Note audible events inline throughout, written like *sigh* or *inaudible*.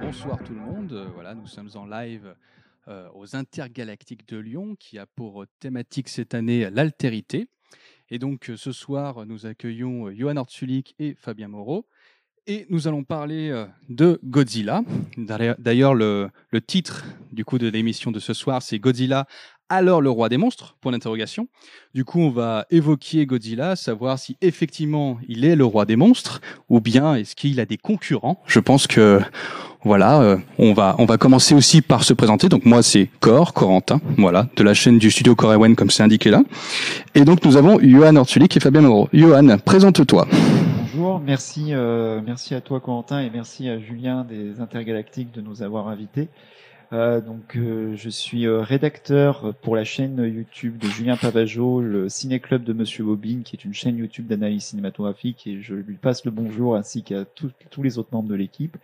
Bonsoir tout le monde. Euh, Voilà, nous sommes en live euh, aux Intergalactiques de Lyon qui a pour thématique cette année l'altérité. Et donc euh, ce soir, nous accueillons Johan Ortsulik et Fabien Moreau. Et nous allons parler euh, de Godzilla. D'ailleurs- D'ailleurs, le, le titre du coup de l'émission de ce soir, c'est Godzilla, alors le roi des monstres? Point d'interrogation. Du coup, on va évoquer Godzilla, savoir si effectivement il est le roi des monstres ou bien est-ce qu'il a des concurrents. Je pense que voilà, euh, on va on va commencer aussi par se présenter. Donc moi c'est Cor, Corentin, voilà, de la chaîne du studio Corewen comme c'est indiqué là. Et donc nous avons Johan Ortulik et Fabien Moreau. Johan, présente-toi. Bonjour, merci, euh, merci à toi Corentin et merci à Julien des Intergalactiques de nous avoir invités. Euh, donc, euh, je suis euh, rédacteur pour la chaîne YouTube de Julien Pavageau, le Ciné Club de Monsieur Bobine, qui est une chaîne YouTube d'analyse cinématographique, et je lui passe le bonjour ainsi qu'à tous- tous les autres membres de l'équipe.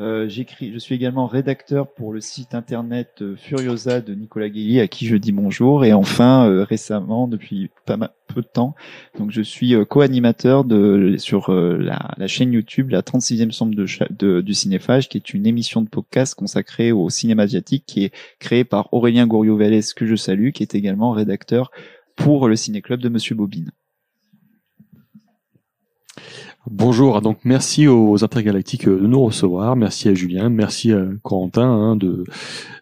Euh, j'écris, je suis également rédacteur pour le site internet euh, Furiosa de Nicolas Guilly, à qui je dis bonjour. Et enfin, euh, récemment, depuis pas ma- peu de temps, donc je suis co-animateur de sur la, chaîne YouTube, la 36e sombre de, cha- de- du Cinéphage, qui est une émission de podcast consacrée au cinéma asiatique, qui est créée par Aurélien Gouriot-Vallès, que je salue, qui est également rédacteur pour le Ciné Club de Monsieur Bobine. Bonjour, donc merci aux intergalactiques euh, de nous recevoir, merci à Julien, merci à Corentin hein, de,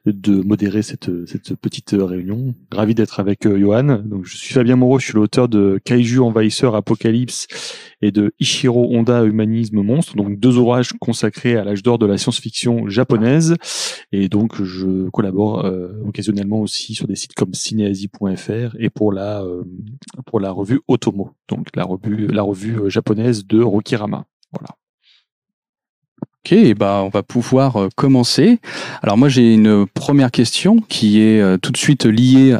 de modérer cette, cette petite réunion. Ravi d'être avec euh, Johan. Donc, je suis Fabien Moreau, je suis l'auteur de Kaiju Envahisseur Apocalypse et de Ichiro Honda Humanisme Monstre, donc deux ouvrages consacrés à l'âge d'or de la science-fiction japonaise. Et donc je collabore euh, occasionnellement aussi sur des sites comme cinéasie.fr et pour la euh, pour la revue Otomo, donc la revue la revue euh, japonaise de Rokirama. Voilà. Ok, bah on va pouvoir euh, commencer. Alors moi j'ai une première question qui est euh, tout de suite liée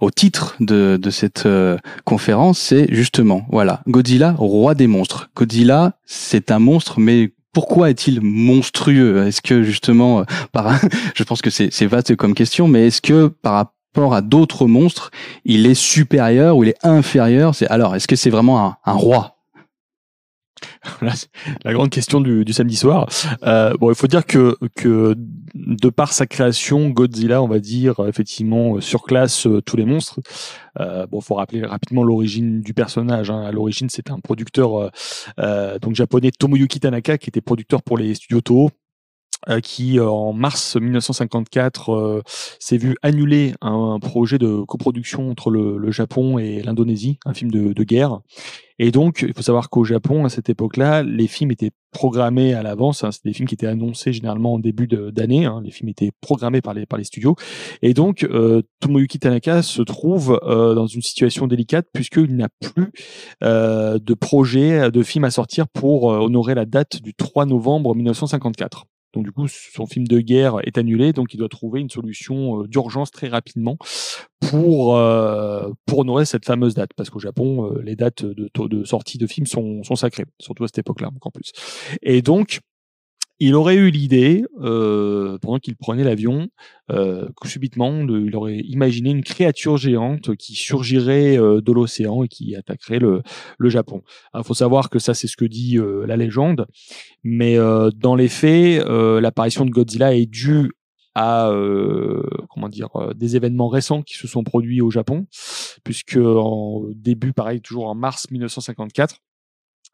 au titre de, cette euh, conférence, c'est justement, voilà, Godzilla, roi des monstres. Godzilla, c'est un monstre, mais pourquoi est-il monstrueux? Est-ce que justement, *laughs* je pense que c'est vaste comme question, mais est-ce que par rapport à d'autres monstres, il est supérieur ou il est inférieur? C'est alors, est-ce que c'est vraiment un, roi? *laughs* la grande question du, samedi soir. Euh, bon, il faut dire que, que de par sa création, Godzilla, on va dire effectivement euh, surclasse euh, tous les monstres. Euh, bon, faut rappeler rapidement l'origine du personnage. Hein. À l'origine, c'est un producteur donc japonais Tomoyuki Tanaka qui était producteur pour les studios Toho. Euh, qui euh, en mars 1954 euh, s'est vu annuler un, projet de coproduction entre le, le Japon et l'Indonésie, un film de, de guerre. Et donc, il faut savoir qu'au Japon, à cette époque-là, les films étaient programmés à l'avance. Hein, c'est des films qui étaient annoncés généralement en début d'année. Hein, les films étaient programmés par les, par les studios. Et donc, euh, Tomoyuki Tanaka se trouve euh, dans une situation délicate puisqu'il n'a plus euh, de projet de film à sortir pour honorer la date du 3 novembre 1954. Donc du coup, son film de guerre est annulé, donc il doit trouver une solution euh, d'urgence très rapidement pour euh, pour honorer cette fameuse date, parce qu'au Japon, euh, les dates de, sortie de films sont, sont sacrées, surtout à cette époque-là encore plus. Et donc, il aurait eu l'idée, euh, pendant qu'il prenait l'avion, euh, que subitement, il aurait imaginé une créature géante qui surgirait euh, de l'océan et qui attaquerait le, Japon. Il faut savoir que ça, c'est ce que dit euh, la légende, mais euh, dans les faits, l'apparition de Godzilla est due à euh, comment dire des événements récents qui se sont produits au Japon, puisque début, pareil, toujours en mars 1954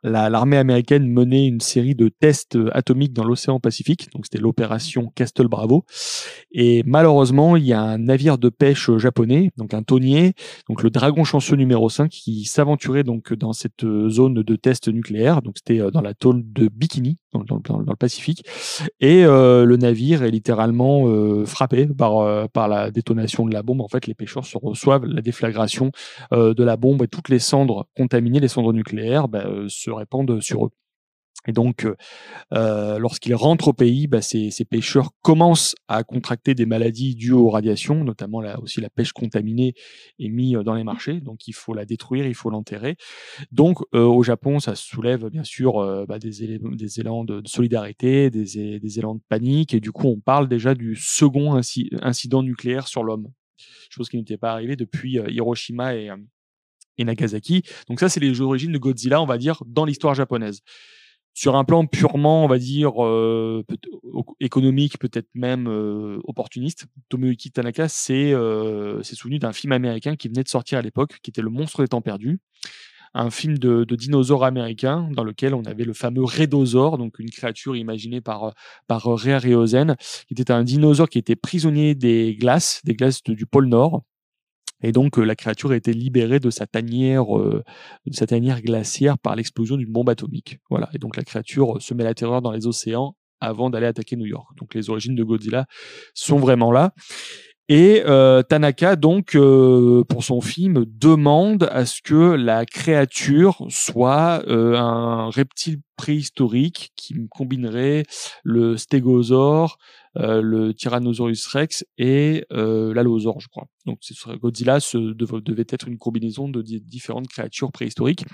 la- l'armée américaine menait une série de tests euh, atomiques dans l'océan Pacifique, donc c'était l'opération Castle Bravo. Et malheureusement, il y a un navire de pêche euh, japonais, donc un tonnier, donc le Dragon chanceux numéro 5, qui s'aventurait donc dans cette euh, zone de test nucléaire. Donc c'était dans l'atoll de Bikini, dans, le Pacifique. Et euh, le navire est littéralement euh, frappé par, euh, par la détonation de la bombe. En fait, les pêcheurs se reçoivent la déflagration de la bombe et toutes les cendres contaminées, les cendres nucléaires, euh, se répandent sur eux. Et donc, euh, euh, lorsqu'ils rentrent au pays, bah, ces, ces pêcheurs commencent à contracter des maladies dues aux radiations, notamment là aussi la pêche contaminée est mise dans les marchés. Donc, il faut la détruire, il faut l'enterrer. Donc, euh, au Japon, ça soulève bien sûr euh, bah, des, élans de, solidarité, des, des élans de panique. Et du coup, on parle déjà du second inci- incident nucléaire sur l'homme. chose qui n'était pas arrivée depuis Hiroshima et Nagasaki. Donc ça, c'est les origines de Godzilla, on va dire, dans l'histoire japonaise. Sur un plan purement, on va dire, euh, économique, peut-être même euh, opportuniste, Tomoyuki Tanaka s'est euh, souvenu d'un film américain qui venait de sortir à l'époque, qui était Le Monstre des Temps Perdus, un film de, dinosaures américains dans lequel on avait le fameux Redosaure, donc une créature imaginée par, par Harryhausen, qui était un dinosaure qui était prisonnier des glaces, des glaces du pôle Nord, et donc, la créature a été libérée de sa tanière, de sa tanière glaciaire par l'explosion d'une bombe atomique. Voilà. Et donc, la créature se met la terreur dans les océans avant d'aller attaquer New York. Donc, les origines de Godzilla sont vraiment là. Et Tanaka, donc, pour son film, demande à ce que la créature soit un reptile préhistorique qui combinerait le stégosaure, euh, le Tyrannosaurus Rex et euh, l'Allosaure, je crois. Donc Godzilla ce, devait être une combinaison de différentes créatures préhistoriques.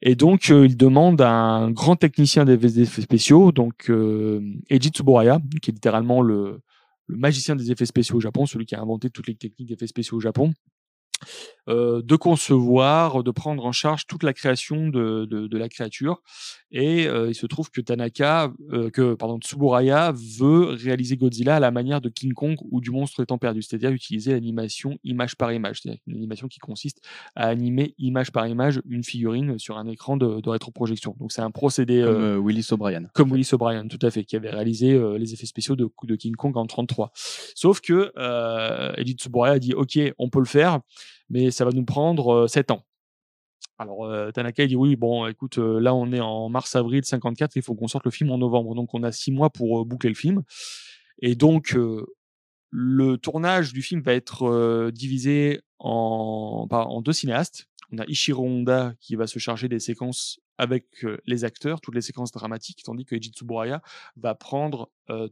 Et donc euh, il demande à un grand technicien des effets spéciaux, donc Eiji Tsuburaya, qui est littéralement le, le magicien des effets spéciaux au Japon, celui qui a inventé toutes les techniques d'effets spéciaux au Japon, euh, de concevoir, de prendre en charge toute la création de, de, la créature. Et euh, il se trouve que Tanaka, euh, que pardon, Tsuburaya veut réaliser Godzilla à la manière de King Kong ou du monstre étant perdu, c'est-à-dire utiliser l'animation image par image, c'est-à-dire une animation qui consiste à animer image par image une figurine sur un écran de, de rétroprojection. Donc c'est un procédé comme Willis O'Brien. Comme Willis O'Brien, tout à fait, qui avait réalisé les effets spéciaux de, de King Kong en 33. Sauf que euh, Eddie Tsuburaya a dit OK, on peut le faire mais ça va nous prendre 7 ans. Alors Tanaka dit oui, bon, écoute, là on est en mars-avril 54, il faut qu'on sorte le film en novembre, donc on a 6 mois pour boucler le film. Et donc le tournage du film va être divisé en, en deux cinéastes. On a Ishiro Honda qui va se charger des séquences avec les acteurs, toutes les séquences dramatiques, tandis que Eiji Tsuburaya va prendre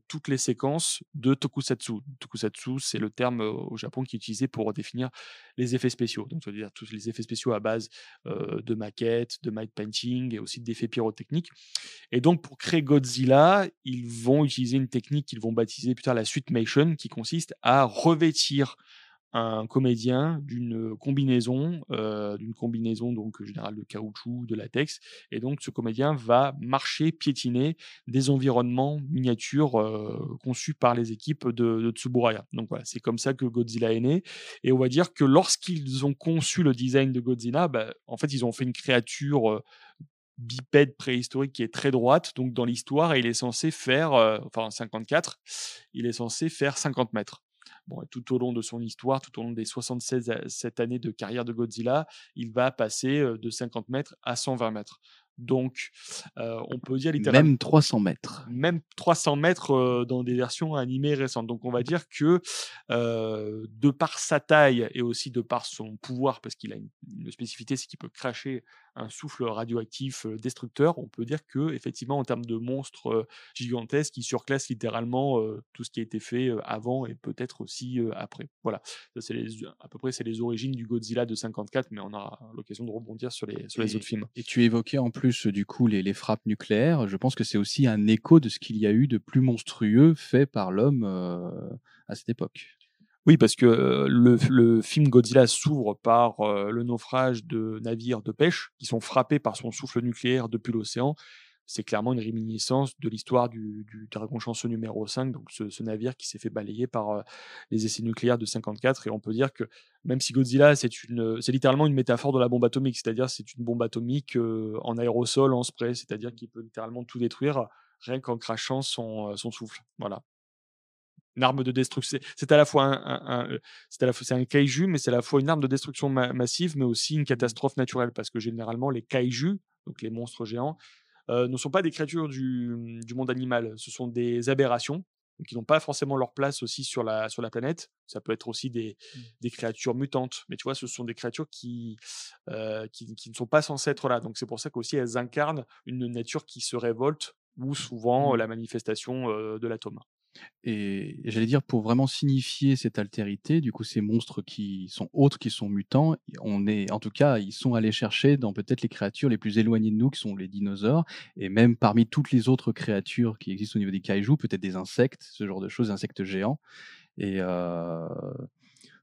toutes les séquences de tokusatsu. Tokusatsu, c'est le terme au Japon qui est utilisé pour définir les effets spéciaux. Donc, ça veut dire tous les effets spéciaux à base de maquettes, de matte painting et aussi d'effets pyrotechniques. Et donc, pour créer Godzilla, ils vont utiliser une technique qu'ils vont baptiser plus tard la suite Mation, qui consiste à revêtir un comédien d'une combinaison, euh, d'une combinaison donc générale de caoutchouc, de latex, et donc ce comédien va marcher, piétiner des environnements miniatures euh, conçus par les équipes de, Tsuburaya. Donc voilà, c'est comme ça que Godzilla est né, et on va dire que lorsqu'ils ont conçu le design de Godzilla, bah, en fait ils ont fait une créature euh, bipède préhistorique qui est très droite, donc dans l'histoire, il est censé faire, enfin 54, il est censé faire 50 mètres tout au long de son histoire, tout au long des 76 cette année de carrière de Godzilla, il va passer de 50 mètres à 120 mètres. Donc, on peut dire littéralement. Même 300 mètres. Même 300 mètres dans des versions animées récentes. Donc, on va dire que de par sa taille et aussi de par son pouvoir, parce qu'il a une, une spécificité, c'est qu'il peut cracher un souffle radioactif destructeur, on peut dire que effectivement en termes de monstres gigantesques, il surclasse littéralement tout ce qui a été fait avant et peut-être aussi après. Voilà, c'est à peu près c'est les origines du Godzilla de 54, mais on aura l'occasion de rebondir sur les, sur les autres films. Et tu évoquais en plus du coup les, les frappes nucléaires. Je pense que c'est aussi un écho de ce qu'il y a eu de plus monstrueux fait par l'homme à cette époque. Oui, parce que le, film Godzilla s'ouvre par le naufrage de navires de pêche qui sont frappés par son souffle nucléaire depuis l'océan. C'est clairement une réminiscence de l'histoire du, Dragon chanceux numéro 5, donc ce, navire qui s'est fait balayer par les essais nucléaires de 54. Et on peut dire que même si Godzilla, c'est littéralement une métaphore de la bombe atomique, c'est-à-dire c'est une bombe atomique en aérosol, en spray, c'est-à-dire qu'il peut littéralement tout détruire rien qu'en crachant son, son souffle. Voilà une arme de destruction. C'est à la fois un, un, c'est à la fois c'est un kaiju, mais c'est à la fois une arme de destruction massive, mais aussi une catastrophe naturelle, parce que généralement les kaiju, donc les monstres géants, euh, ne sont pas des créatures du, du, monde animal, ce sont des aberrations. qui n'ont pas forcément leur place aussi sur la, sur la planète. Ça peut être aussi des, mmh. des créatures mutantes. Mais tu vois, ce sont des créatures qui, euh, qui, qui, ne sont pas censées être là. Donc c'est pour ça qu'aussi elles incarnent une nature qui se révolte ou souvent mmh. la manifestation euh, de l'atome. Et j'allais dire, pour vraiment signifier cette altérité, du coup, ces monstres qui sont autres, qui sont mutants, on est, en tout cas, ils sont allés chercher dans peut-être les créatures les plus éloignées de nous, qui sont les dinosaures, et même parmi toutes les autres créatures qui existent au niveau des kaiju, peut-être des insectes, ce genre de choses, insectes géants. Et euh,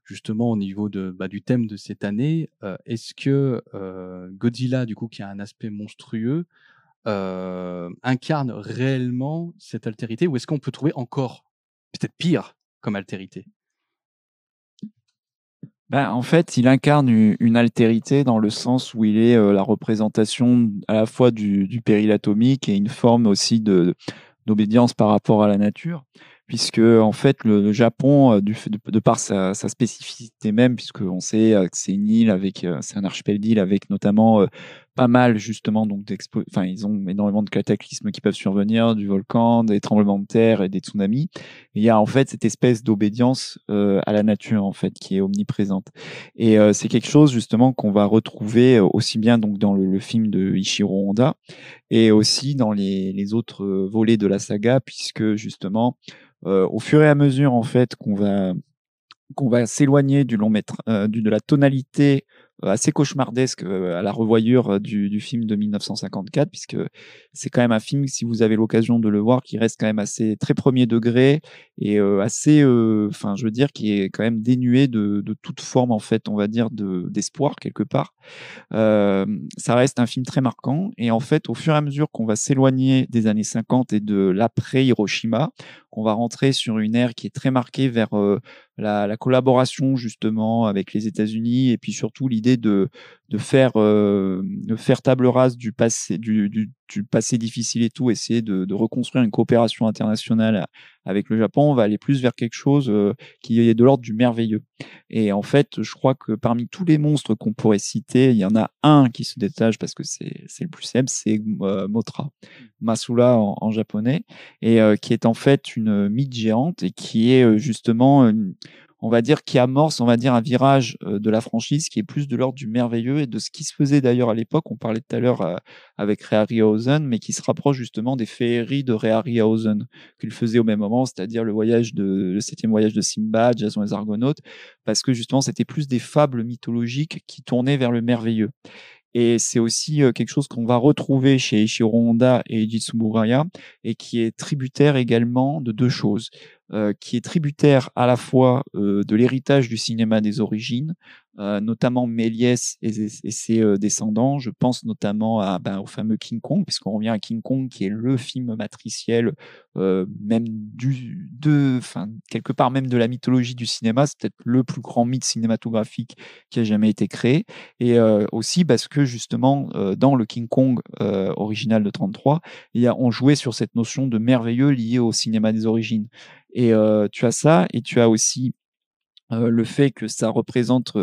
justement au niveau de, bah, du thème de cette année, est-ce que Godzilla, du coup, qui a un aspect monstrueux, incarne réellement cette altérité ou est-ce qu'on peut trouver encore peut-être pire comme altérité? Ben, en fait, il incarne une, altérité dans le sens où il est la représentation à la fois du, péril atomique et une forme aussi de d'obédience par rapport à la nature puisque en fait le, Japon, euh, de, par sa, spécificité même, puisque on sait euh, que c'est une île avec, euh, c'est un archipel d'îles avec notamment pas mal justement donc enfin ils ont énormément de cataclysmes qui peuvent survenir, du volcan, des tremblements de terre et des tsunamis. il y a en fait cette espèce d'obédience à la nature en fait qui est omniprésente. Et c'est quelque chose justement qu'on va retrouver aussi bien donc dans le, le, film de Ichiro Honda et aussi dans les, les autres volets de la saga puisque justement euh, au fur et à mesure en fait qu'on va qu'on va s'éloigner du long métrage, euh, de la tonalité euh, assez cauchemardesque euh, à la revoyure euh, du, film de 1954, puisque c'est quand même un film, si vous avez l'occasion de le voir, qui reste quand même assez très premier degré et assez, enfin, je veux dire, qui est quand même dénué de, toute forme, en fait, on va dire, d'espoir quelque part. Euh, ça reste un film très marquant et en fait, au fur et à mesure qu'on va s'éloigner des années 50 et de l'après Hiroshima, on va rentrer sur une ère qui est très marquée vers la, la, collaboration justement avec les États-Unis et puis surtout l'idée de, de faire euh, de faire table rase du passé du, du, du passé difficile et tout, essayer de, de, reconstruire une coopération internationale avec le Japon, on va aller plus vers quelque chose euh, qui est de l'ordre du merveilleux. Et en fait, je crois que parmi tous les monstres qu'on pourrait citer, il y en a un qui se détache parce que c'est c'est le plus célèbre, c'est euh, Motra, Masula en, en japonais, et qui est en fait une mythe géante et qui est justement une, on va dire, qui amorce, on va dire, un virage euh, de la franchise qui est plus de l'ordre du merveilleux et de ce qui se faisait d'ailleurs à l'époque. On parlait tout à l'heure euh, avec Harryhausen, mais qui se rapproche justement des féeries de Harryhausen qu'il faisait au même moment, c'est-à-dire le voyage de, le septième voyage de Simba, Jason et les Argonautes, parce que justement, c'était plus des fables mythologiques qui tournaient vers le merveilleux. Et c'est aussi euh, quelque chose qu'on va retrouver chez Ishiro Honda et Jitsuburaya et qui est tributaire également de deux choses. Euh, qui est tributaire à la fois euh, de l'héritage du cinéma des origines, euh, notamment Méliès et, ses euh, descendants. Je pense notamment à, ben, au fameux King Kong, puisqu'on revient à King Kong, qui est le film matriciel, même du, de, enfin, quelque part même de la mythologie du cinéma. C'est peut-être le plus grand mythe cinématographique qui a jamais été créé. Et aussi parce que justement, dans le King Kong original de 33, il y a, on jouait sur cette notion de merveilleux lié au cinéma des origines. Et tu as ça, et tu as aussi le fait que ça représente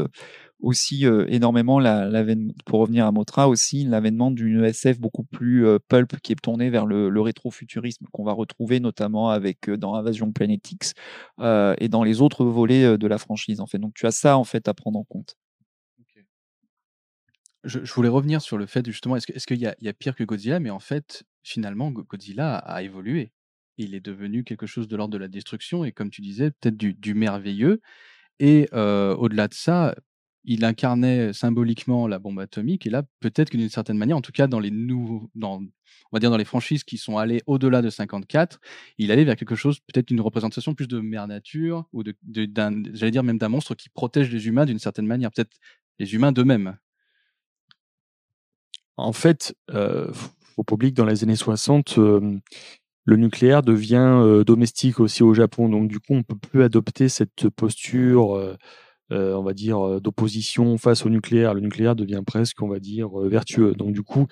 aussi énormément l'avènement, pour revenir à Motra, aussi l'avènement d'une SF beaucoup plus pulp qui est tournée vers le, rétrofuturisme qu'on va retrouver notamment avec dans Invasion Planet et dans les autres volets de la franchise en fait. Donc tu as ça en fait à prendre en compte. Je, voulais revenir sur le fait justement, est-ce qu'il y, a pire que Godzilla, mais en fait, finalement, Godzilla a évolué il est devenu quelque chose de l'ordre de la destruction et comme tu disais, peut-être du, merveilleux. Et au-delà de ça, il incarnait symboliquement la bombe atomique. Et là, peut-être que d'une certaine manière, en tout cas dans les nouveaux, dans, on va dire dans les franchises qui sont allées au-delà de 54, il allait vers quelque chose, peut-être une représentation plus de mère nature ou de, d'un, j'allais dire même d'un monstre qui protège les humains d'une certaine manière, peut-être les humains d'eux-mêmes. En fait, au public dans les années 60, le nucléaire devient euh, domestique aussi au Japon. Donc du coup, on peut plus adopter cette posture, euh, euh, on va dire, d'opposition face au nucléaire. Le nucléaire devient presque, on va dire, vertueux. Donc du coup,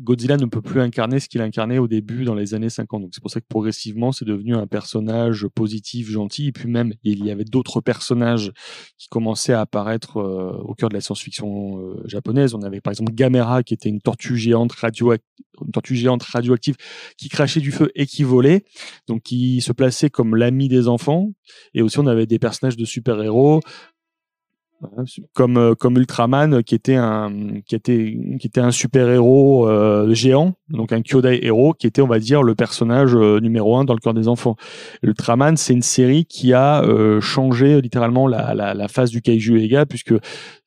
Godzilla ne peut plus incarner ce qu'il incarnait au début dans les années 50. Donc c'est pour ça que progressivement c'est devenu un personnage positif, gentil. Et puis même il y avait d'autres personnages qui commençaient à apparaître euh, au cœur de la science-fiction euh, japonaise. On avait par exemple Gamera qui était une tortue géante radio une tortue géante radioactive qui crachait du feu et qui volait, donc qui se plaçait comme l'ami des enfants. Et aussi on avait des personnages de super-héros comme euh, comme Ultraman qui était un qui était qui était un super héros euh, géant donc un Kyodai héros qui était on va dire le personnage euh, numéro un dans le cœur des enfants. Ultraman c'est une série qui a changé littéralement la, la, la face du kaiju Ega puisque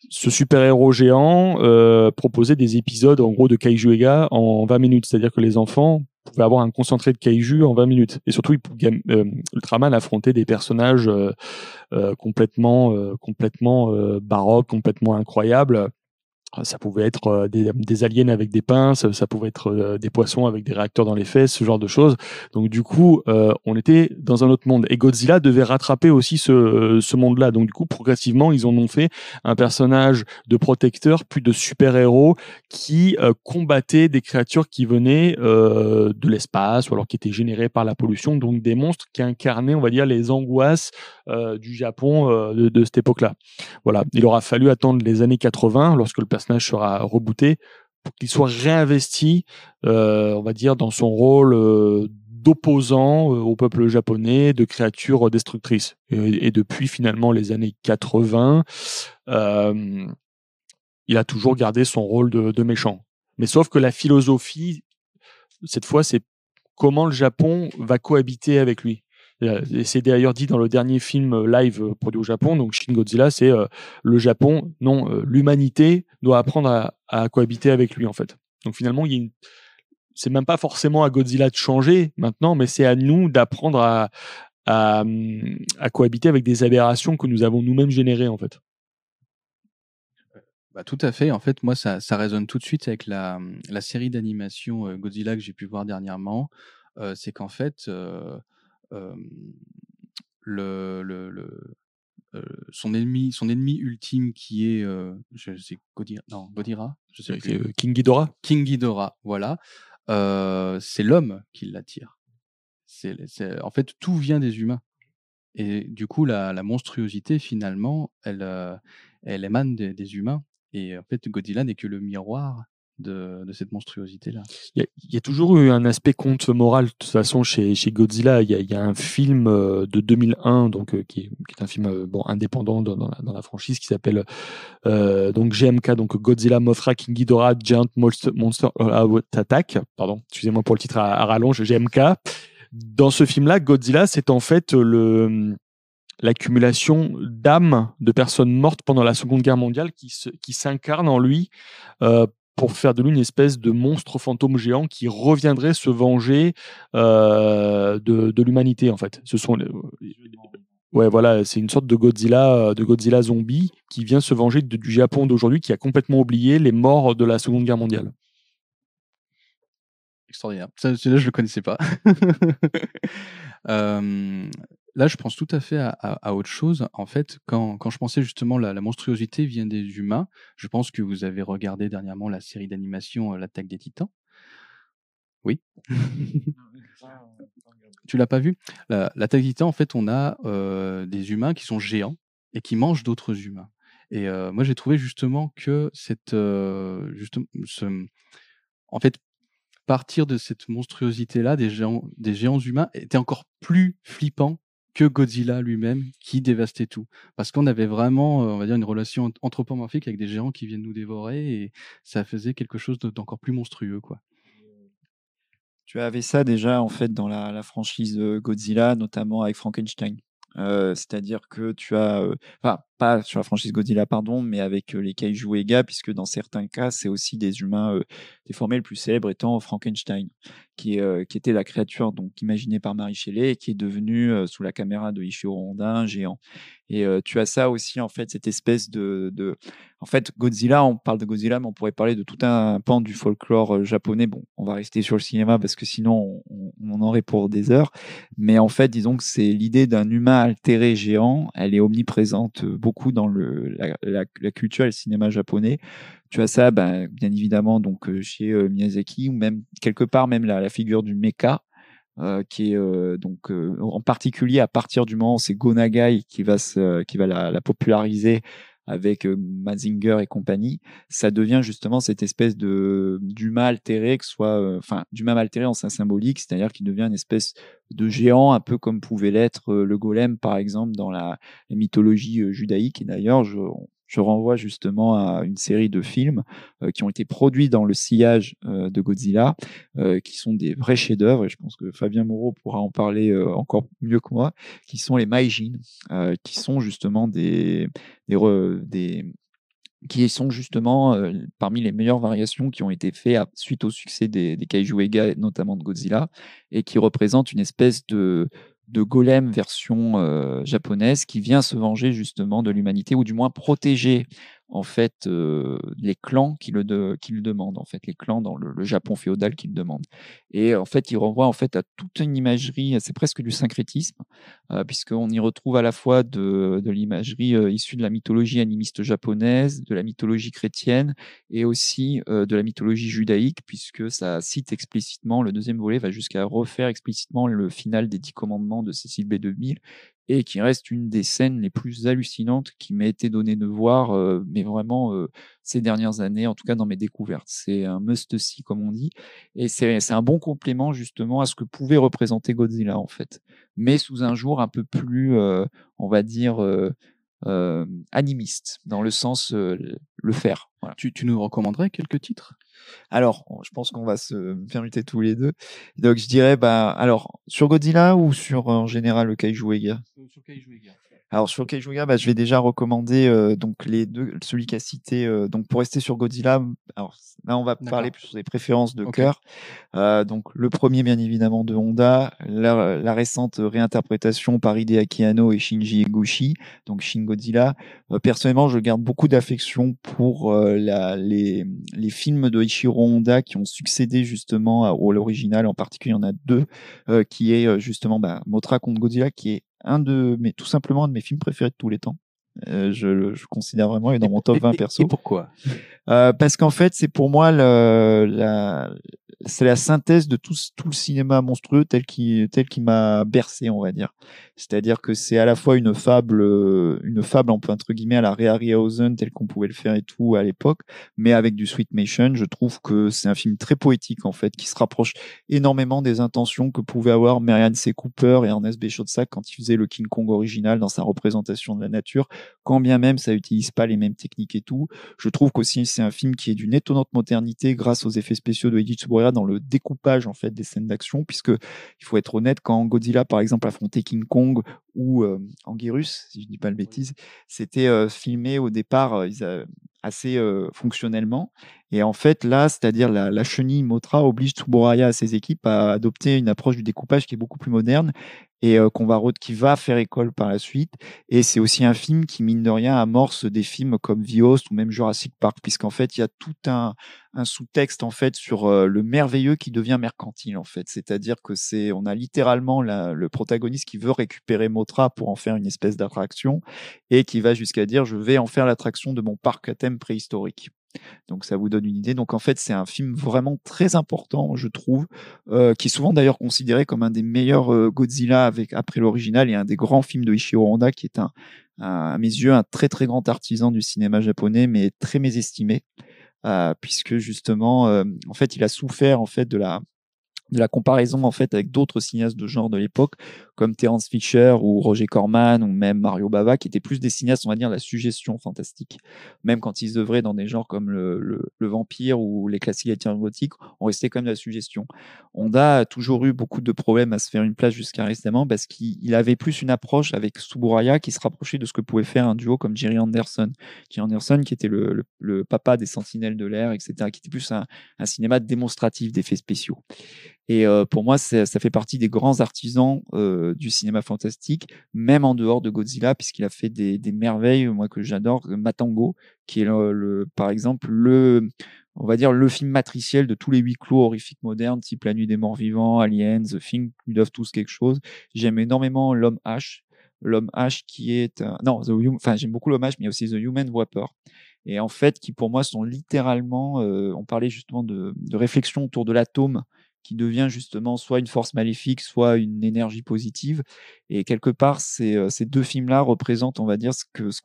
ce super héros géant proposait des épisodes en gros de kaiju Ega en 20 minutes. C'est à dire que les enfants pouvait avoir un concentré de kaiju en 20 minutes. Et surtout, Ultraman affrontait des personnages complètement, complètement baroques, complètement incroyables ça pouvait être euh, des, aliens avec des pinces, ça pouvait être euh, des poissons avec des réacteurs dans les fesses, ce genre de choses. Donc du coup, euh, on était dans un autre monde. Et Godzilla devait rattraper aussi ce, ce monde-là. Donc du coup, progressivement, ils en ont fait un personnage de protecteur, puis de super-héros qui combattait des créatures qui venaient de l'espace ou alors qui étaient générées par la pollution. Donc des monstres qui incarnaient, on va dire, les angoisses du Japon de, de, cette époque-là. Voilà. Il aura fallu attendre les années 80 lorsque le personnage sera rebooté pour qu'il soit réinvesti, euh, on va dire, dans son rôle euh, d'opposant euh, au peuple japonais, de créature destructrice. Et, depuis finalement les années 80, il a toujours gardé son rôle de, méchant. Mais sauf que la philosophie, cette fois, c'est comment le Japon va cohabiter avec lui. C'est d'ailleurs dit dans le dernier film live produit au Japon, donc Shin Godzilla, c'est le Japon, non, l'humanité doit apprendre à, cohabiter avec lui en fait. Donc finalement, il y c'est même pas forcément à Godzilla de changer maintenant, mais c'est à nous d'apprendre à, cohabiter avec des aberrations que nous avons nous-mêmes générées en fait. Bah, tout à fait. En fait, moi, ça, ça résonne tout de suite avec la série d'animation Godzilla que j'ai pu voir dernièrement. c'est qu'en fait, le, le, le son ennemi, son ennemi ultime qui est, je sais, Godira, non, Godira, je sais plus. King Ghidorah. King Ghidorah, voilà. c'est l'homme qui l'attire. C'est, en fait, tout vient des humains. Et du coup, la, la monstruosité, finalement, elle, elle émane des, des, humains. Et en fait, Godzilla n'est que le miroir de, cette monstruosité-là. Il y, a toujours eu un aspect conte moral, de toute façon, chez, Godzilla. Il y, a, un film euh, de 2001, donc, euh, qui, est, un film euh, bon, indépendant dans, la, franchise, qui s'appelle donc GMK, donc Godzilla, Mothra, King Ghidorah, Giant Monster, Monster Attack. Pardon, excusez-moi pour le titre à, rallonge, GMK. Dans ce film-là, Godzilla, c'est en fait le l'accumulation d'âmes de personnes mortes pendant la Seconde Guerre mondiale qui, qui s'incarnent en lui pour faire de lui une espèce de monstre fantôme géant qui reviendrait se venger euh, de, l'humanité en fait. Ce sont ouais voilà, c'est une sorte de Godzilla, de Godzilla zombie qui vient se venger du Japon d'aujourd'hui qui a complètement oublié les morts de la Seconde Guerre mondiale. Extraordinaire. Ça, là je le connaissais pas. *laughs* euh, Là, je pense tout à fait à, autre chose. En fait, quand, quand je pensais justement la, la monstruosité vient des humains, je pense que vous avez regardé dernièrement la série d'animation euh, L'attaque des titans. Oui. *laughs* tu l'as pas vu? L'attaque des titans, en fait, on a euh, des humains qui sont géants et qui mangent d'autres humains. Et euh, moi, j'ai trouvé justement que cette, justement, ce, en fait, partir de cette monstruosité-là des géants, des géants humains était encore plus flippant que Godzilla lui-même qui dévastait tout. Parce qu'on avait vraiment, euh, on va dire, une relation anthropomorphique avec des géants qui viennent nous dévorer et ça faisait quelque chose d'encore plus monstrueux, quoi. Tu avais ça déjà en fait dans la, franchise euh, Godzilla, notamment avec Frankenstein. Euh, c'est-à-dire que tu as, pas sur la franchise Godzilla, pardon, mais avec les Kaiju Ega, puisque dans certains cas, c'est aussi des humains déformés, le plus célèbre étant Frankenstein, qui, qui était la créature donc imaginée par Marie Shelley et qui est devenue, sous la caméra de Ishiro Honda, géant. Et tu as ça aussi, en fait, cette espèce de, de, En fait, Godzilla, on parle de Godzilla, mais on pourrait parler de tout un pan du folklore japonais. Bon, on va rester sur le cinéma parce que sinon, on, on en aurait pour des heures. Mais en fait, disons que c'est l'idée d'un humain altéré géant. Elle est omniprésente beaucoup dans le, la, culture et le cinéma japonais. Tu as ça, ben, bien évidemment, donc chez Miyazaki, ou même quelque part même la, figure du mecha, euh, qui est euh, donc euh, en particulier à partir du moment où c'est Gonagai qui va qui va la populariser avec Mazinger et compagnie, ça devient justement cette espèce de d'humain altéré, que soit, enfin, d'humain altéré en sens symbolique, c'est-à-dire qu'il devient une espèce de géant, un peu comme pouvait l'être le golem, par exemple, dans la, la mythologie judaïque. Et d'ailleurs, je, renvoie justement à une série de films euh, qui ont été produits dans le sillage euh, de Godzilla, euh, qui sont des vrais chefs-d'œuvre, et je pense que Fabien Moreau pourra en parler encore mieux que moi, qui sont les Maijin, qui sont justement des, qui sont justement parmi les meilleures variations qui ont été faites suite au succès des, des Kaiju Ega, notamment de Godzilla, et qui représentent une espèce de, de golem version euh, japonaise qui vient se venger justement de l'humanité, ou du moins protéger en fait euh, les clans qui le, demandent, en fait les clans dans le, Japon féodal qui le demandent. Et en fait, il renvoie en fait à toute une imagerie, c'est presque du syncrétisme, euh, puisqu'on y retrouve à la fois de, l'imagerie euh, issue de la mythologie animiste japonaise, de la mythologie chrétienne et aussi de la mythologie judaïque, puisque ça cite explicitement, le deuxième volet va jusqu'à refaire explicitement le final des dix commandements de Cécile B2000, et qui reste une des scènes les plus hallucinantes qui m'a été donné de voir, euh, mais vraiment euh, ces dernières années, en tout cas dans mes découvertes. C'est un must-see, comme on dit, et c'est un bon complément justement à ce que pouvait représenter Godzilla, en fait, mais sous un jour un peu plus, euh, on va dire, animiste, dans le sens le faire. Tu nous recommanderais quelques titres? Alors, je pense qu'on va se permuter tous les deux. Donc, je dirais, bah, alors, sur Godzilla ou sur en général le Kaiju Ega Sur Kaiju Ega. Alors sur Keijuga, bah, je vais déjà recommander euh, donc les deux, celui qu'a cité. Euh, donc pour rester sur Godzilla, alors là on va parler plus sur des préférences de cœur. Euh, donc le premier bien évidemment de Honda, la, récente réinterprétation par Hideaki Anno et Shinji Eguchi, donc Shin Godzilla. personnellement, je garde beaucoup d'affection pour la, les, les films de Ichiro Honda qui ont succédé justement à, l'original. En particulier, il y en a deux qui est justement bah, Motra contre Godzilla, qui est un de mes, tout simplement un de mes films préférés de tous les temps. Euh, je, je considère vraiment, il est dans mon top 20 perso. Et pourquoi? Euh, Parce qu'en fait, c'est pour moi le, la, c'est la synthèse de tout, tout le cinéma monstrueux tel qui tel qui m'a bercé, on va dire. C'est-à-dire que c'est à la fois une fable, euh, une fable entre guillemets à la Ray Harryhausen tel qu'on pouvait le faire et tout à l'époque, mais avec du sweet mation. Je trouve que c'est un film très poétique en fait, qui se rapproche énormément des intentions que pouvaient avoir Marianne C. Cooper et Ernest B. Schoedsack quand ils faisaient le King Kong original dans sa représentation de la nature, quand bien même ça utilise pas les mêmes techniques et tout. Je trouve qu'aussi c'est un film qui est d'une étonnante modernité grâce aux effets spéciaux de Eiji Tsuburaya dans le découpage en fait des scènes d'action, puisque il faut être honnête, quand Godzilla par exemple affrontait King Kong ou euh, Anguirus, si je dis pas le bêtise, c'était euh, filmé au départ euh, assez fonctionnellement. Et en fait, là, c'est-à-dire la, la, chenille Motra oblige Tsuburaya à ses équipes à adopter une approche du découpage qui est beaucoup plus moderne et qu'on va qui va faire école par la suite. Et c'est aussi un film qui mine de rien amorce des films comme The Host ou même Jurassic Park, puisqu'en fait il y a tout un, un sous-texte en fait sur le merveilleux qui devient mercantile en fait. C'est-à-dire que c'est on a littéralement le protagoniste qui veut récupérer Motra pour en faire une espèce d'attraction et qui va jusqu'à dire je vais en faire l'attraction de mon parc à thème préhistorique. Donc ça vous donne une idée. Donc en fait, c'est un film vraiment très important, je trouve, qui est souvent d'ailleurs considéré comme un des meilleurs Godzilla avec après l'original et un des grands films de Ishiro Honda, qui est un, à mes yeux un très très grand artisan du cinéma japonais, mais très mésestimé, puisque justement, en fait, il a souffert en fait de la de la comparaison en fait avec d'autres cinéastes de genre de l'époque comme Terence Fisher ou Roger Corman ou même Mario Bava qui étaient plus des cinéastes on va dire la suggestion fantastique. Même quand ils œuvraient dans des genres comme le, le, vampire ou les classiques gothiques on restait quand même de la suggestion. Honda a toujours eu beaucoup de problèmes à se faire une place jusqu'à récemment parce qu'il avait plus une approche avec Suburaya qui se rapprochait de ce que pouvait faire un duo comme Jerry Anderson. Jerry Anderson qui était le, le papa des Sentinelles de l'air etc qui était plus un, un cinéma démonstratif d'effets spéciaux et euh, pour moi, ça fait partie des grands artisans euh, du cinéma fantastique, même en dehors de Godzilla, puisqu'il a fait des, des, merveilles, moi que j'adore, Matango, qui est le, par exemple le, on va dire le film matriciel de tous les huis clos horrifiques modernes, type La Nuit des Morts Vivants, Aliens, The Thing, ils doivent tous quelque chose. J'aime énormément L'Homme H, L'Homme H qui est, non, enfin j'aime beaucoup L'Homme H, mais il y a aussi The Human Whopper et en fait qui pour moi sont littéralement, euh, on parlait justement de réflexion autour de l'atome qui devient justement soit une force maléfique, soit une énergie positive. Et quelque part, ces, euh, ces deux films-là représentent, on va dire, ce que ce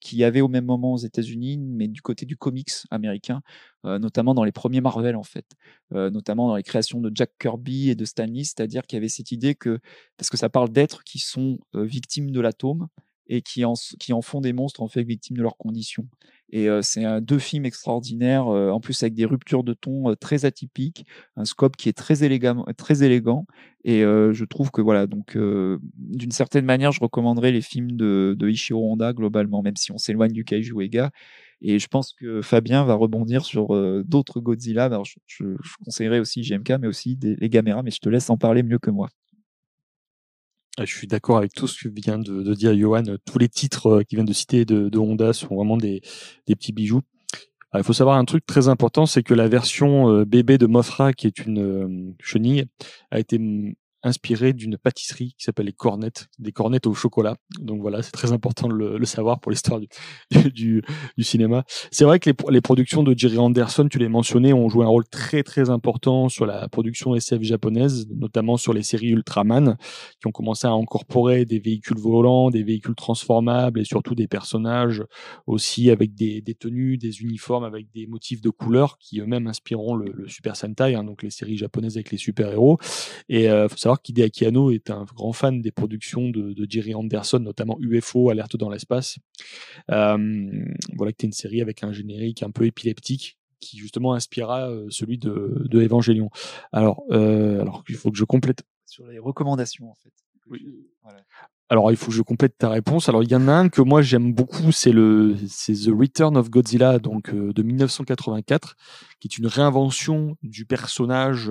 qu'il y avait au même moment aux États-Unis, mais du côté du comics américain, euh, notamment dans les premiers Marvel en fait, euh, notamment dans les créations de Jack Kirby et de Stan Lee, c'est-à-dire qu'il y avait cette idée que, parce que ça parle d'êtres qui sont victimes de l'atome et qui en, qui en font des monstres en fait victimes de leurs conditions. Et c'est deux films extraordinaires, en plus avec des ruptures de ton très atypiques, un scope qui est très élégant, très élégant. Et je trouve que voilà, donc d'une certaine manière, je recommanderais les films de, de Ishiro Honda globalement, même si on s'éloigne du Kaiju Ega. Et je pense que Fabien va rebondir sur d'autres Godzilla. Alors, je, je, conseillerais aussi GMK, mais aussi des, les Gamera, mais je te laisse en parler mieux que moi. Ah, je suis d'accord avec tout ce que vient de, dire Johan. Tous les titres qu'il vient de citer de, Honda sont vraiment des, petits bijoux. il faut savoir un truc très important, c'est que la version bébé de Mofra, qui est une chenille, a été inspiré d'une pâtisserie qui s'appelle les cornettes, des cornettes au chocolat. Donc voilà, c'est très important de le, savoir pour l'histoire du, *laughs* du, du, cinéma. C'est vrai que les, les, productions de Jerry Anderson, tu l'as mentionné, ont joué un rôle très très important sur la production SF japonaise, notamment sur les séries Ultraman, qui ont commencé à incorporer des véhicules volants, des véhicules transformables et surtout des personnages aussi avec des, des tenues, des uniformes avec des motifs de couleurs qui eux-mêmes inspireront le, le Super Sentai, hein, donc les séries japonaises avec les super-héros. Et euh, faut savoir qu'Hideaki Anno est un grand fan des productions de, Jerry Anderson, notamment UFO, Alerte dans l'espace. Euh, voilà, qui était une série avec un générique un peu épileptique qui justement inspira euh, celui de, de Evangelion. Alors, euh, alors il faut que je complète. Sur les recommandations, en fait. Alors, il faut que je complète ta réponse. Alors, il y en a un que moi j'aime beaucoup, c'est le, c'est The Return of Godzilla, donc de 1984, qui est une réinvention du personnage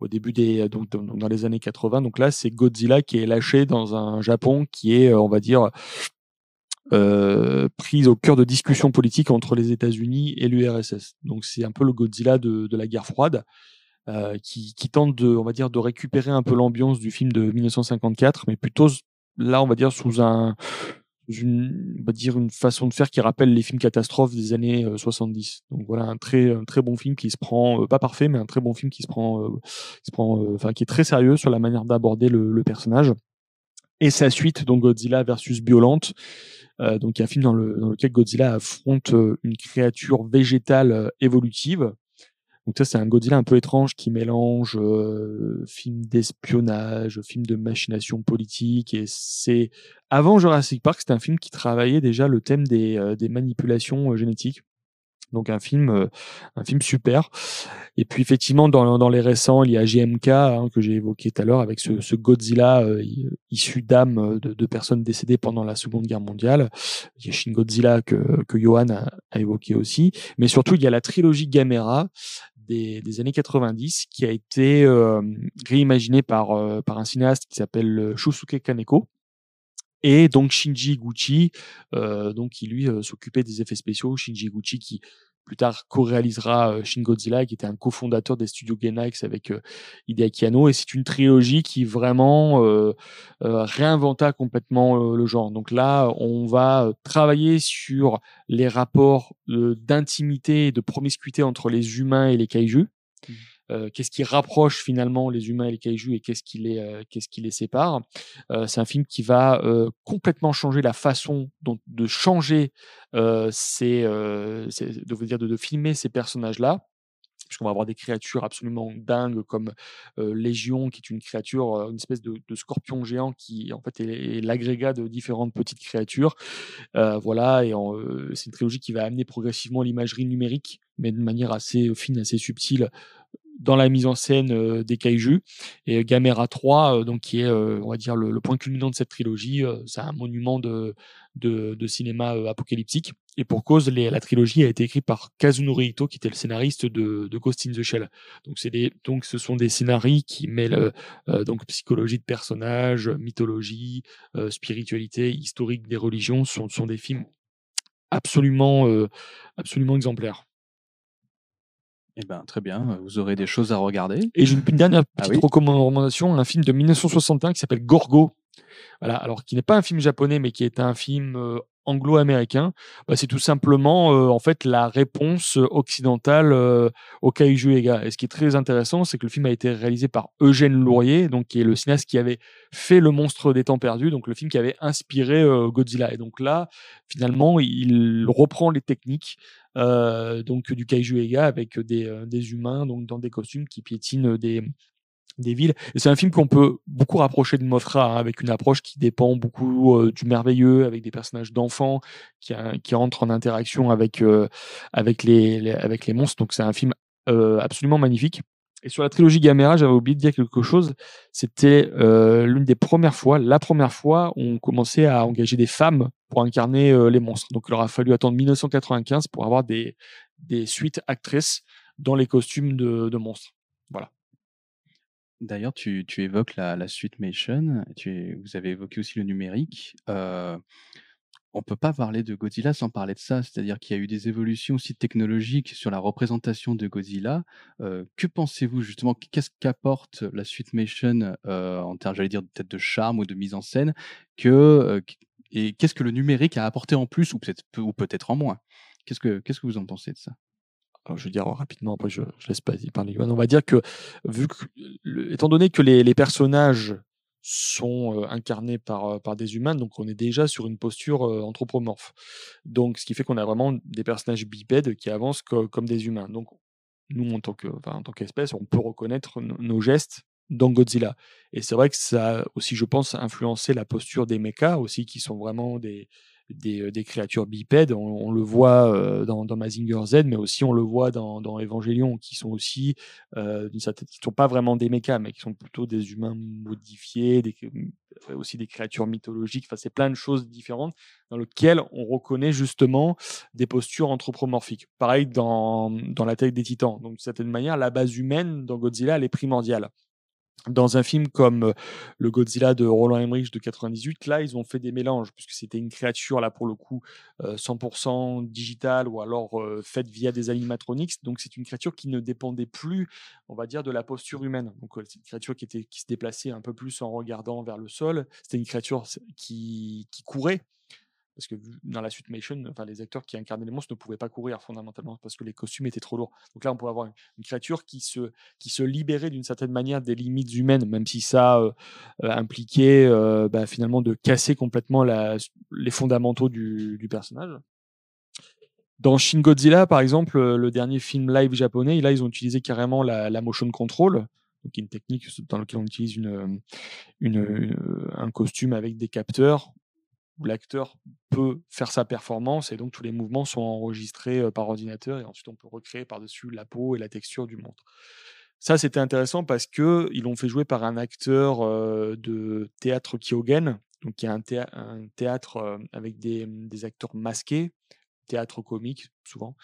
au début des donc dans les années 80. Donc là, c'est Godzilla qui est lâché dans un Japon qui est, on va dire, euh, prise au cœur de discussions politiques entre les États-Unis et l'URSS. Donc c'est un peu le Godzilla de, de la guerre froide. Euh, qui, qui, tente de, on va dire, de récupérer un peu l'ambiance du film de 1954, mais plutôt là, on va dire sous un, une, on va dire une façon de faire qui rappelle les films catastrophes des années 70. Euh, Donc voilà un très un très bon film qui se prend euh, pas parfait mais un très bon film qui se prend euh, qui se prend enfin qui est très sérieux sur la manière d'aborder le, le, personnage. Et sa suite donc Godzilla versus Violente euh, donc il y a un film dans, le, dans lequel Godzilla affronte une créature végétale évolutive donc ça, c'est un Godzilla un peu étrange qui mélange euh, film d'espionnage, film de machination politique. Et c'est avant Jurassic Park, c'était un film qui travaillait déjà le thème des, euh, des manipulations euh, génétiques. Donc un film, euh, un film super. Et puis effectivement, dans, dans les récents, il y a GMK hein, que j'ai évoqué tout à l'heure avec ce, ce Godzilla euh, issu d'âmes de, de, personnes décédées pendant la Seconde Guerre mondiale. Il y a Shin Godzilla que, que Johan a, a, évoqué aussi. Mais surtout, il y a la trilogie Gamera des, des années 90 qui a été euh, réimaginée par, euh, par un cinéaste qui s'appelle Shusuke Kaneko et donc Shinji Gucci, euh, donc qui lui s'occupait des effets spéciaux. Shinji Gucci qui plus tard co-réalisera Shin Godzilla, qui était un cofondateur des studios Gainax avec euh, Hideaki Anno. Et c'est une trilogie qui vraiment euh, réinventa complètement le genre. Donc là, on va travailler sur les rapports d'intimité et de promiscuité entre les humains et les kaiju. Mmh. Euh, qu'est-ce qui rapproche finalement les humains et les kaijus et qu'est-ce qui les, euh, qui les sépare. Euh, c'est un film qui va complètement changer la façon de changer ces, de, dire, de, filmer ces personnages-là puisqu'on va avoir des créatures absolument dingues comme Légion, qui est une créature, une espèce de, de, scorpion géant qui en fait est, l'agrégat de différentes petites créatures. voilà, et c'est une trilogie qui va amener progressivement l'imagerie numérique, mais de manière assez fine, assez subtile, dans la mise en scène euh, des kaiju. Et Gamera 3, euh, donc qui est, euh, on va dire, le, point culminant de cette trilogie, c'est un monument de, cinéma apocalyptique. Et pour cause, la trilogie a été écrite par Kazunori Ito, qui était le scénariste de, Ghost in the Shell. Donc, ce sont des scénarios qui mêlent donc psychologie de personnages, mythologie, spiritualité, historique des religions. Ce sont, sont des films absolument, absolument exemplaires. Eh ben, très bien, vous aurez des choses à regarder. Et j'ai une dernière ah petite recommandation, un film de 1961 qui s'appelle Gorgo. Voilà, alors qui n'est pas un film japonais, mais qui est un film euh, anglo-américain. Bah, c'est tout simplement euh, en fait la réponse occidentale euh, au Kaiju Ega. Et ce qui est très intéressant, c'est que le film a été réalisé par Eugène Lourier, donc qui est le cinéaste qui avait fait Le Monstre des Temps Perdus, donc le film qui avait inspiré Godzilla. Et donc là, finalement, il reprend les techniques euh, donc du kaiju ega avec des, euh, des humains donc dans des costumes qui piétinent des des villes. C'est un film qu'on peut beaucoup rapprocher de Mothra, hein, avec une approche qui dépend beaucoup euh, du merveilleux, avec des personnages d'enfants qui, qui entrent en interaction avec, avec, les, avec les monstres. Donc c'est un film absolument magnifique. Et sur la trilogie Gamera, j'avais oublié de dire quelque chose. C'était l'une des premières fois, la première fois, où on commençait à engager des femmes pour incarner les monstres. Donc il aura fallu attendre 1995 pour avoir des, des suites actrices dans les costumes de, de monstres. Voilà. D'ailleurs, tu, évoques la, suite Mation, tu, vous avez évoqué aussi le numérique. Euh, on peut pas parler de Godzilla sans parler de ça, c'est-à-dire qu'il y a eu des évolutions aussi technologiques sur la représentation de Godzilla. Euh, que pensez-vous justement Qu'est-ce qu'apporte la suite Mation euh, en termes, j'allais dire, peut-être de charme ou de mise en scène Et qu'est-ce que le numérique a apporté en plus ou peut-être en moins? Qu'est-ce que vous en pensez de ça? Je veux dire rapidement, après je, je laisse pas parler. On va dire que, vu que, étant donné que les, personnages sont euh, incarnés par, euh, par des humains, donc on est déjà sur une posture euh, anthropomorphe. Donc, ce qui fait qu'on a vraiment des personnages bipèdes qui avancent comme des humains. Donc, nous, en tant que, enfin, qu'espèce, on peut reconnaître nos gestes dans Godzilla. Et c'est vrai que ça a aussi, je pense, influencé la posture des mechas aussi, qui sont vraiment des, des, des, créatures bipèdes. On, le voit euh, dans, Mazinger Z, mais aussi on le voit dans, dans Evangelion, qui sont aussi, euh, qui sont pas vraiment des mechas, mais qui sont plutôt des humains modifiés, euh, aussi des créatures mythologiques. Enfin, c'est plein de choses différentes dans lesquelles on reconnaît justement des postures anthropomorphiques. Pareil dans, dans la tête des titans. Donc, d'une certaine manière, la base humaine dans Godzilla, elle est primordiale dans un film comme le Godzilla de Roland Emmerich de 98, là, ils ont fait des mélanges, puisque c'était une créature, là, pour le coup, 100% digitale ou alors faite via des animatronics. Donc, c'est une créature qui ne dépendait plus, on va dire, de la posture humaine. Donc, c'est une créature qui, était, qui se déplaçait un peu plus en regardant vers le sol. C'était une créature qui, qui courait parce que dans la suite Mation, les acteurs qui incarnaient les monstres ne pouvaient pas courir fondamentalement parce que les costumes étaient trop lourds. Donc là, on pouvait avoir une, créature qui se, libérait d'une certaine manière des limites humaines, même si ça euh, euh, impliquait euh, bah, finalement de casser complètement les fondamentaux du, personnage. Dans Shin Godzilla, par exemple, le dernier film live japonais, là, ils ont utilisé carrément la, motion control, donc une technique dans laquelle on utilise un costume avec des capteurs où l'acteur peut faire sa performance et donc tous les mouvements sont enregistrés par ordinateur et ensuite on peut recréer par-dessus la peau et la texture du monstre. Ça, c'était intéressant parce que ils l'ont fait jouer par un acteur de théâtre Kyogen, donc qui a un, théâtre, avec des, des, acteurs masqués, théâtre comique souvent.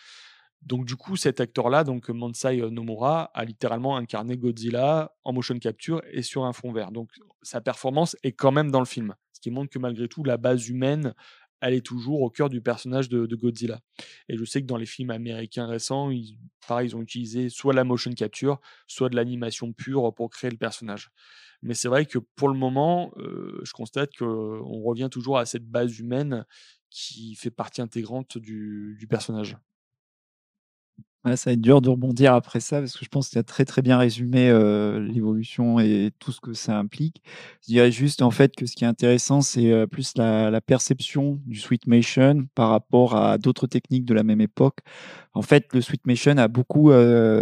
Donc du coup, cet acteur-là, donc Mansai Nomura, a littéralement incarné Godzilla en motion capture et sur un fond vert. Donc sa performance est quand même dans le film ce qui montre que malgré tout, la base humaine, elle est toujours au cœur du personnage de, Godzilla. Et je sais que dans les films américains récents, ils, pareil, ils ont utilisé soit la motion capture, soit de l'animation pure pour créer le personnage. Mais c'est vrai que pour le moment, euh, je constate qu'on revient toujours à cette base humaine qui fait partie intégrante du personnage ça va être dur de rebondir après ça parce que je pense que tu as très très bien résumé l'évolution et tout ce que ça implique. Je dirais juste en fait que ce qui est intéressant, c'est plus la, perception du Sweetmation par rapport à d'autres techniques de la même époque. En fait, le Sweetmation a beaucoup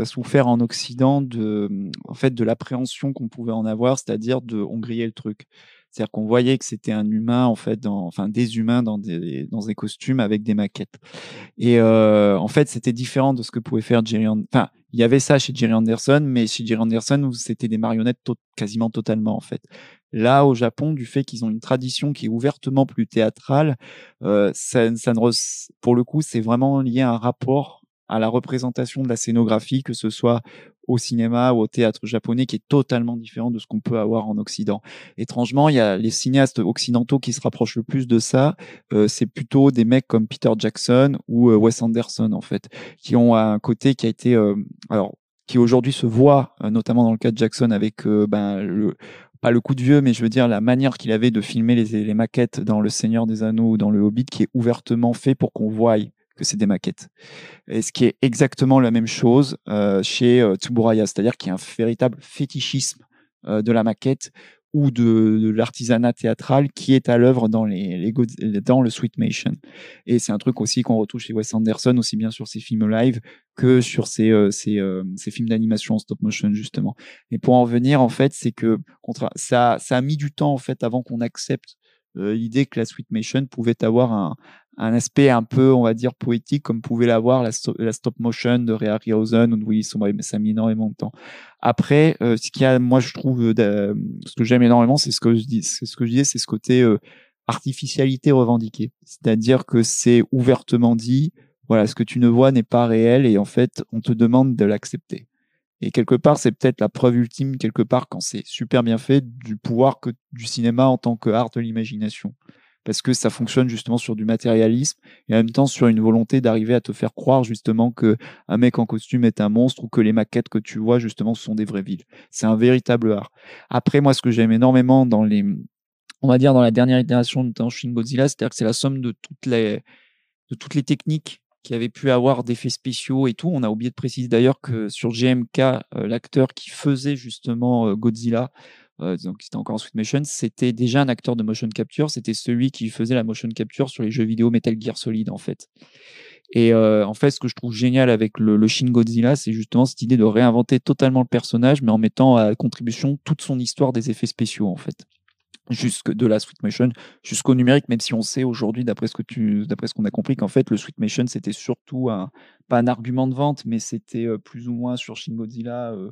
souffert en Occident de, en fait, de l'appréhension qu'on pouvait en avoir, c'est-à-dire de on grillait le truc. C'est-à-dire qu'on voyait que c'était un humain, en fait, dans, enfin des humains dans des, dans des costumes avec des maquettes. Et euh, en fait, c'était différent de ce que pouvait faire Jerry Anderson. Enfin, il y avait ça chez Jerry Anderson, mais chez Jerry Anderson, c'était des marionnettes quasiment totalement, en fait. Là, au Japon, du fait qu'ils ont une tradition qui est ouvertement plus théâtrale, euh, ça, ne pour le coup, c'est vraiment lié à un rapport à la représentation de la scénographie, que ce soit au cinéma ou au théâtre japonais, qui est totalement différent de ce qu'on peut avoir en Occident. Étrangement, il y a les cinéastes occidentaux qui se rapprochent le plus de ça. Euh, c'est plutôt des mecs comme Peter Jackson ou euh, Wes Anderson, en fait, qui ont un côté qui a été, euh, alors, qui aujourd'hui se voit, notamment dans le cas de Jackson, avec ben, pas le coup de vieux, mais je veux dire la manière qu'il avait de filmer les, les, maquettes dans Le Seigneur des Anneaux ou dans Le Hobbit, qui est ouvertement fait pour qu'on voie que c'est des maquettes. Et ce qui est exactement la même chose euh, chez euh, Tsuburaya, c'est-à-dire qu'il y a un véritable fétichisme euh, de la maquette ou de, l'artisanat théâtral qui est à l'œuvre dans, les, dans le Sweetmation. Et c'est un truc aussi qu'on retrouve chez Wes Anderson, aussi bien sur ses films live que sur ses, ses, films d'animation en stop motion, justement. Et pour en revenir, en fait, c'est que ça, ça a mis du temps, en fait, avant qu'on accepte l'idée que la Sweetmation pouvait avoir un, un aspect un peu, on va dire, poétique, comme pouvait l'avoir la, stop motion de Ray Harryhausen Willy Sombre, mais ça a mis énormément de temps. Après, euh, ce qu'il y a, moi, je trouve, euh, ce que j'aime énormément, c'est ce que je dis, c'est ce que je disais, c'est ce côté euh, artificialité revendiquée. C'est-à-dire que c'est ouvertement dit, voilà, ce que tu ne vois n'est pas réel et en fait, on te demande de l'accepter. Et quelque part, c'est peut-être la preuve ultime, quelque part, quand c'est super bien fait, du pouvoir que, du cinéma en tant que art de l'imagination. Parce que ça fonctionne justement sur du matérialisme et en même temps sur une volonté d'arriver à te faire croire justement que un mec en costume est un monstre ou que les maquettes que tu vois justement sont des vraies villes. C'est un véritable art. Après, moi, ce que j'aime énormément dans les, on va dire dans la dernière itération de Shin Godzilla, c'est-à-dire que c'est la somme de toutes les, techniques qui avait pu avoir d'effets spéciaux et tout. On a oublié de préciser d'ailleurs que sur GMK, euh, l'acteur qui faisait justement euh, Godzilla, euh, donc c'était encore en Sweet Motion, c'était déjà un acteur de motion capture. C'était celui qui faisait la motion capture sur les jeux vidéo Metal Gear Solid en fait. Et en fait, ce que je trouve génial avec le, le Shin Godzilla, c'est justement cette idée de réinventer totalement le personnage, mais en mettant à contribution toute son histoire des effets spéciaux en fait jusque de la Sweet Motion jusqu'au numérique, même si on sait aujourd'hui, d'après ce que tu, d'après ce qu'on a compris, qu'en fait le Sweet Motion c'était surtout un, pas un argument de vente, mais c'était euh, plus ou moins sur Shin Godzilla euh,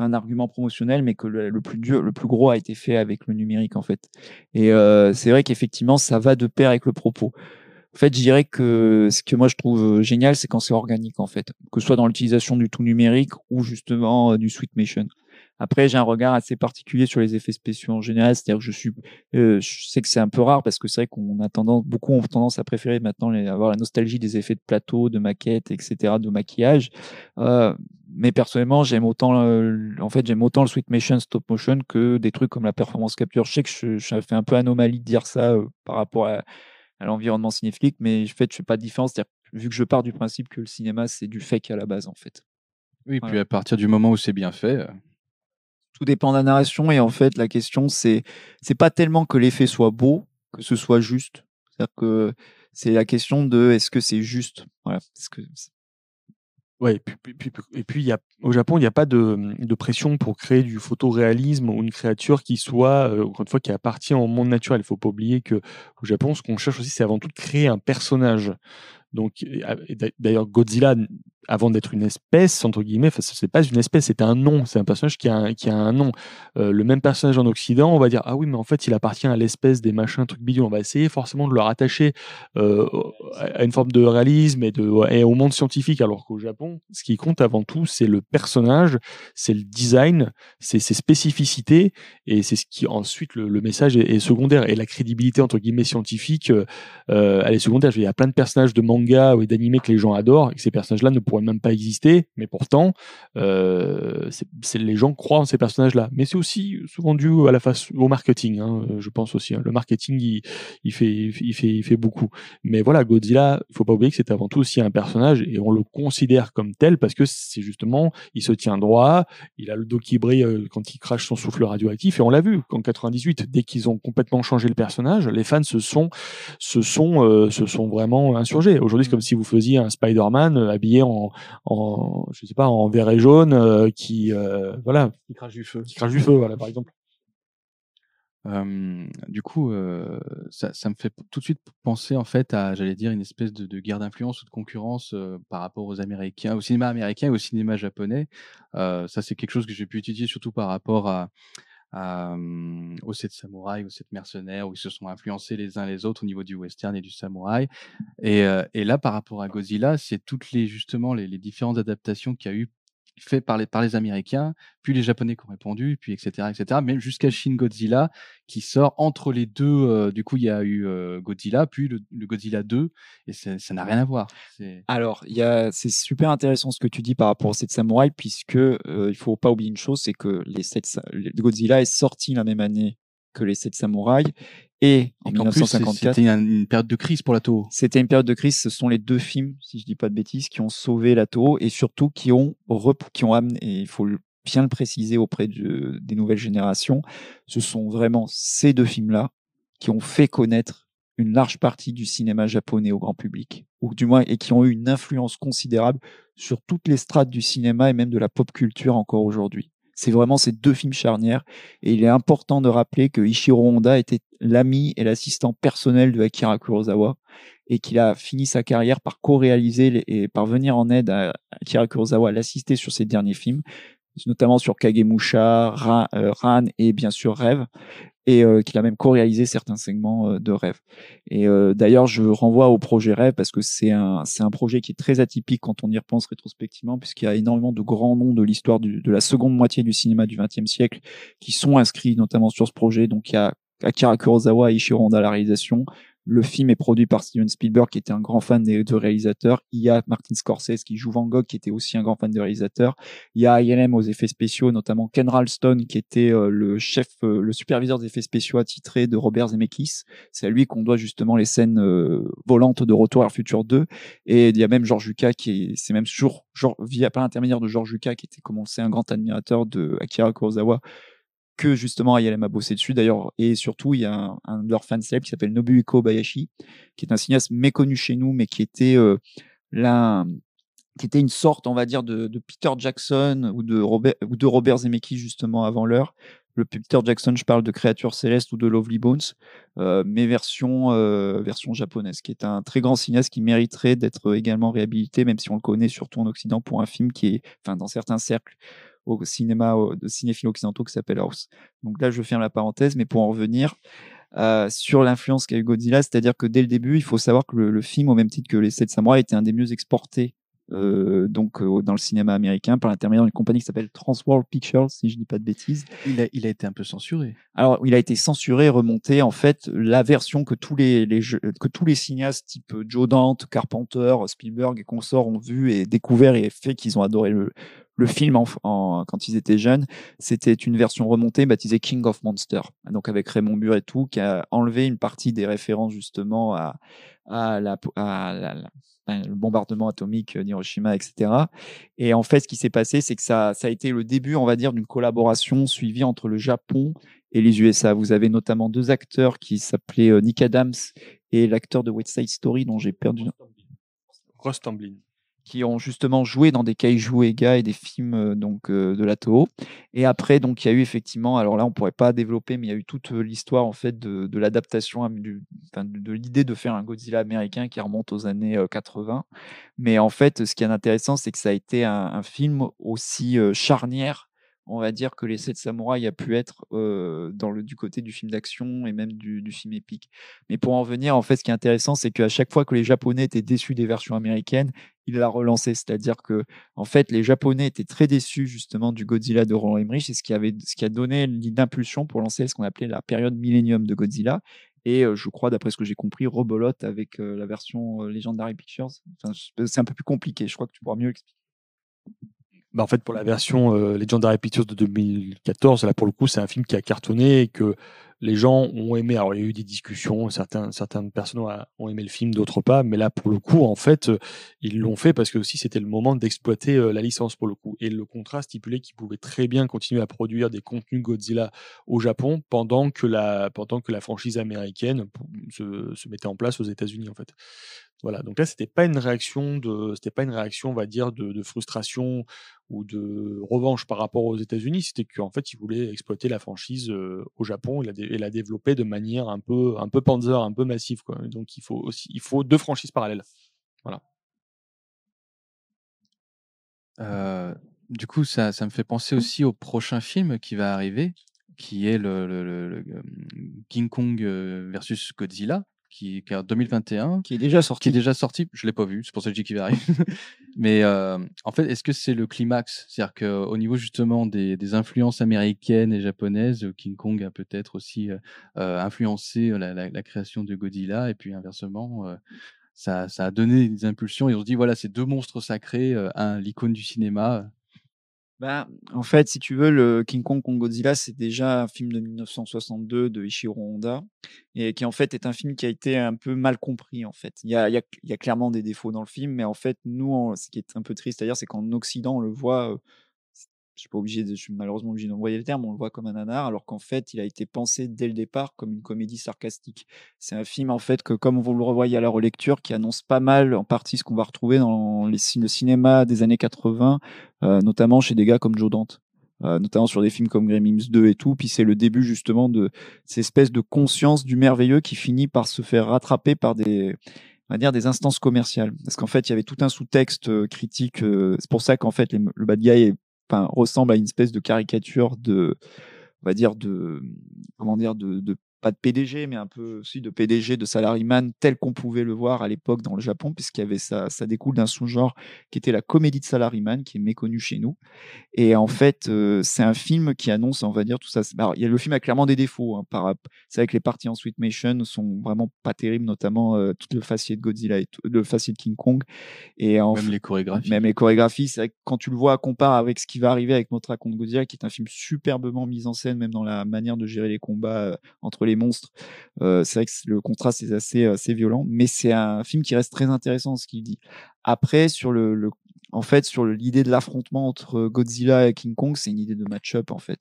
un argument promotionnel, mais que le, plus dur, le plus gros a été fait avec le numérique en fait. Et euh, c'est vrai qu'effectivement ça va de pair avec le propos. En fait, je dirais que ce que moi je trouve génial, c'est quand c'est organique en fait, que ce soit dans l'utilisation du tout numérique ou justement du Sweet Motion. Après, j'ai un regard assez particulier sur les effets spéciaux en général, c'est-à-dire que je suis, euh, je sais que c'est un peu rare parce que c'est vrai qu'on a tendance, beaucoup ont tendance à préférer maintenant avoir la nostalgie des effets de plateau, de maquette, etc., de maquillage. Euh, mais personnellement, j'aime autant, en fait, j'aime autant le sweet motion, stop motion que des trucs comme la performance capture. Je sais que je, je fais un peu anomalie de dire ça euh, par rapport à, l'environnement cinéphilique, mais en fait, je fais pas de différence. Vu que je pars du principe que le cinéma, c'est du fake à la base, en fait. Oui, puis à partir du moment où c'est bien fait, tout dépend de la narration et en fait la question c'est c'est pas tellement que l'effet soit beau que ce soit juste c'est-à-dire que c'est la question de est-ce que c'est juste? Voilà que Ouais, et puis, y a, au Japon, il n'y a pas de, de, pression pour créer du photoréalisme ou une créature qui soit, euh, encore une fois, qui appartient au monde naturel. Il ne faut pas oublier que au Japon, ce qu'on cherche aussi, c'est avant tout de créer un personnage. Donc, d'ailleurs, Godzilla avant d'être une espèce, entre guillemets, ce c'est pas une espèce, c'est un nom, c'est un personnage qui a un, nom. Euh, le même personnage en Occident, on va dire, ah oui, mais en fait, il appartient à l'espèce des machins, trucs bidons. On va essayer forcément de le rattacher euh, à une forme de réalisme et, et au monde scientifique, alors qu'au Japon, ce qui compte avant tout, c'est le personnage, c'est le design, c'est ses spécificités, et c'est ce qui, ensuite, le, message est, secondaire. Et la crédibilité, entre guillemets, scientifique, euh, elle est secondaire. Il y a plein de personnages de manga ou d'animés que les gens adorent, et que ces personnages-là ne pourraient même pas exister, mais pourtant, euh, c'est, les gens croient en ces personnages-là. Mais c'est aussi souvent dû à la face, au marketing, hein, je pense aussi. Hein. Le marketing, il, il, fait, il, fait, il fait beaucoup. Mais voilà, Godzilla, il faut pas oublier que c'est avant tout aussi un personnage et on le considère comme tel parce que c'est justement, il se tient droit, il a le dos qui brille euh, quand il crache son souffle radioactif et on l'a vu qu'en 98, dès qu'ils ont complètement changé le personnage, les fans se sont, se sont, euh, se sont vraiment insurgés. Aujourd'hui, c'est comme si vous faisiez un Spider-Man habillé en, en, je sais pas, en vert et jaune, euh, qui, euh, voilà, qui crache du feu, qui crache du feu, voilà, par exemple. du coup, ça, ça, me fait tout de suite penser en fait à, j'allais dire, une espèce de, de guerre d'influence ou de concurrence par rapport aux Américains, au cinéma américain et au cinéma japonais. ça, c'est quelque chose que j'ai pu étudier surtout par rapport à, euh, aux sept samouraïs, aux sept mercenaires, où ils se sont influencés les uns les autres au niveau du western et du samouraï. Et, euh, là, par rapport à Godzilla, c'est toutes les justement les, les différentes adaptations qu'il y a eu fait par les, par les Américains, puis les Japonais qui ont répondu, puis etc. etc. même jusqu'à Shin Godzilla qui sort entre les deux. Euh, du coup, il y a eu euh, Godzilla, puis le, Godzilla 2, et ça n'a rien à voir. Alors, c'est super intéressant ce que tu dis par rapport aux 7 samouraïs, puisque euh, il faut pas oublier une chose, c'est que les 7, Godzilla est sorti la même année que les 7 samouraïs et en 1954. C'était une période de crise pour la Toho. C'était une période de crise. Ce sont les deux films, si je dis pas de bêtises, qui ont sauvé la Toho et surtout qui ont, qui ont amené, et il faut bien le préciser auprès de, des nouvelles générations, ce sont vraiment ces deux films-là qui ont fait connaître une large partie du cinéma japonais au grand public, ou du moins, et qui ont eu une influence considérable sur toutes les strates du cinéma et même de la pop culture encore aujourd'hui. C'est vraiment ces deux films charnières. Et il est important de rappeler que Ishiro Honda était l'ami et l'assistant personnel de Akira Kurosawa et qu'il a fini sa carrière par co-réaliser et par venir en aide à Akira Kurosawa, l'assister sur ses derniers films. Notamment sur Kagemusha, Ran, Ran et bien sûr Rêve et euh, qu'il a même co-réalisé certains segments euh, de Rêve. Et euh, d'ailleurs, je renvoie au projet Rêve parce que c'est un, c'est un projet qui est très atypique quand on y repense rétrospectivement, puisqu'il y a énormément de grands noms de l'histoire de la seconde moitié du cinéma du XXe siècle qui sont inscrits notamment sur ce projet. Donc il y a Akira Kurosawa et Ishiro Honda à la réalisation, le film est produit par Steven Spielberg, qui était un grand fan deux réalisateurs. Il y a Martin Scorsese qui joue Van Gogh, qui était aussi un grand fan des réalisateurs. Il y a ILM aux effets spéciaux, notamment Ken Ralston, qui était euh, le chef, euh, le superviseur des effets spéciaux attitré de Robert Zemeckis. C'est à lui qu'on doit justement les scènes euh, volantes de Retour la futur 2. Et il y a même George Lucas, qui c'est même toujours, genre, via par l'intermédiaire de George Lucas, qui était, comme on le sait, un grand admirateur de Akira Kurosawa, que justement ILM a bossé dessus d'ailleurs. Et surtout, il y a un, de leurs fans qui s'appelle Nobuhiko Bayashi, qui est un cinéaste méconnu chez nous, mais qui était euh, là, qui était une sorte, on va dire, de, Peter Jackson ou de Robert, ou de Robert Zemeckis justement avant l'heure. Le Peter Jackson, je parle de Créature Céleste ou de Lovely Bones, euh, mais version, euh, version japonaise, qui est un très grand cinéaste qui mériterait d'être également réhabilité, même si on le connaît surtout en Occident pour un film qui est, enfin, dans certains cercles, au cinéma de cinéphiles occidentaux qui s'appelle House. Donc là, je ferme la parenthèse, mais pour en revenir euh, sur l'influence qu'a eu Godzilla, c'est-à-dire que dès le début, il faut savoir que le, film, au même titre que Les Sept Samouraïs, était un des mieux exportés euh, donc euh, dans le cinéma américain par l'intermédiaire d'une compagnie qui s'appelle Transworld Pictures, si je dis pas de bêtises. Il a, il a été un peu censuré. Alors, il a été censuré, remonté. En fait, la version que tous les, les que tous les cinéastes type Joe Dante, Carpenter, Spielberg et consorts ont vu et découvert et fait qu'ils ont adoré le, le film quand ils étaient jeunes, c'était une version remontée baptisée King of Monsters, donc avec Raymond Burr et tout, qui a enlevé une partie des références justement à, la, le bombardement atomique d'Hiroshima, etc. Et en fait, ce qui s'est passé, c'est que ça, ça a été le début, on va dire, d'une collaboration suivie entre le Japon et les USA. Vous avez notamment deux acteurs qui s'appelaient euh, Nick Adams et l'acteur de West Side Story dont j'ai perdu. Ross Tamblyn qui ont justement joué dans des kaiju Ega et des films euh, donc euh, de la Toho. Et après, donc il y a eu effectivement, alors là on pourrait pas développer, mais il y a eu toute euh, l'histoire en fait de, l'adaptation, de, l'idée de faire un Godzilla américain qui remonte aux années 80. Mais en fait, ce qui est intéressant, c'est que ça a été un film aussi charnière on va dire que les sept samouraïs a pu être dans le, du côté du film d'action et même du, film épique. Mais pour en venir, en fait, ce qui est intéressant, c'est qu'à chaque fois que les Japonais étaient déçus des versions américaines, il l'a relancé. C'est-à-dire que, en fait, les Japonais étaient très déçus justement du Godzilla de Roland Emmerich, c'est ce qui avait, ce qui a donné l'impulsion pour lancer ce qu'on appelait la période Millennium de Godzilla. Et je crois, d'après ce que j'ai compris, rebolote avec la version Legendary Pictures. c'est un peu plus compliqué. Je crois que tu pourras mieux l'expliquer. Bah en fait, pour la version euh, Legendary Pictures de 2014, là pour le coup, c'est un film qui a cartonné et que les gens ont aimé. Alors, il y a eu des discussions, certains, certaines personnes ont aimé le film, d'autres pas, mais là, pour le coup, en fait, euh, ils l'ont fait parce que aussi c'était le moment d'exploiter euh, la licence pour le coup. Et le contrat stipulait qu'ils pouvaient très bien continuer à produire des contenus Godzilla au Japon pendant que la, pendant que la franchise américaine se, mettait en place aux États-Unis, en fait. Voilà, donc là, c'était pas une réaction c'était pas une réaction, on va dire, de, frustration ou de revanche par rapport aux États-Unis. C'était qu'en fait, ils voulaient exploiter la franchise au Japon et la, développer de manière un peu, un peu Panzer, un peu massive. Quoi. Donc, il faut aussi, il faut deux franchises parallèles. Voilà. Euh, du coup, ça, ça me fait penser mmh. aussi au prochain film qui va arriver, qui est le, le, le King Kong versus Godzilla qui, est en 2021. Qui est déjà sorti. Qui est déjà sorti. Je l'ai pas vu, c'est pour ça que je dis qu'il va arriver. *laughs* Mais euh, en fait, est-ce que c'est le climax? C'est-à-dire qu'au niveau justement des, des, influences américaines et japonaises, King Kong a peut-être aussi euh, euh influencé la, la, la, création de Godzilla, et puis inversement, euh, ça, ça, a donné des impulsions. Et on se dit, voilà, ces deux monstres sacrés, un l'icône du cinéma, bah, en fait, si tu veux, le King Kong Kong Godzilla, c'est déjà un film de 1962 de Ishiro Honda, et qui en fait est un film qui a été un peu mal compris. En fait, il y a, clairement des défauts dans le film, mais en fait, nous, ce qui est un peu triste à dire, c'est qu'en Occident, on le voit je suis pas obligé de, je suis malheureusement obligé d'envoyer le terme, on le voit comme un nanar, alors qu'en fait, il a été pensé dès le départ comme une comédie sarcastique. C'est un film, en fait, que comme vous le revoyez à la relecture, qui annonce pas mal, en partie, ce qu'on va retrouver dans les, le cinéma des années 80, euh, notamment chez des gars comme Joe Dante. Euh, notamment sur des films comme Gremlins 2 et tout, puis c'est le début justement de cette espèce de conscience du merveilleux qui finit par se faire rattraper par des, on va dire des instances commerciales. Parce qu'en fait, il y avait tout un sous-texte euh, critique. c'est pour ça qu'en fait, le bad guy est ressemble à une espèce de caricature de, on va dire de, comment dire, de, pas de PDG, mais un peu aussi de PDG, de salaryman, tel qu'on pouvait le voir à l'époque dans le Japon, puisqu'il y avait ça, ça découle d'un sous-genre qui était la comédie de salaryman, qui est méconnu chez nous. Et en fait, euh, c'est un film qui annonce, on va dire, tout ça. Alors, il y a, le film a clairement des défauts. Hein, par, c'est vrai que les parties en Sweet Mation sont vraiment pas terribles, notamment euh, tout le faciès de Godzilla et le faciès de King Kong. Et en, même les chorégraphies. Même les chorégraphies, c'est vrai que quand tu le vois, compare avec ce qui va arriver avec notre raconte Godzilla, qui est un film superbement mis en scène, même dans la manière de gérer les combats euh, entre les monstres. Euh, c'est vrai que le contraste est assez, violent, mais c'est un film qui reste très intéressant ce qu'il dit. Après, sur le en fait, sur l'idée de l'affrontement entre Godzilla et King Kong, c'est une idée de match-up en fait,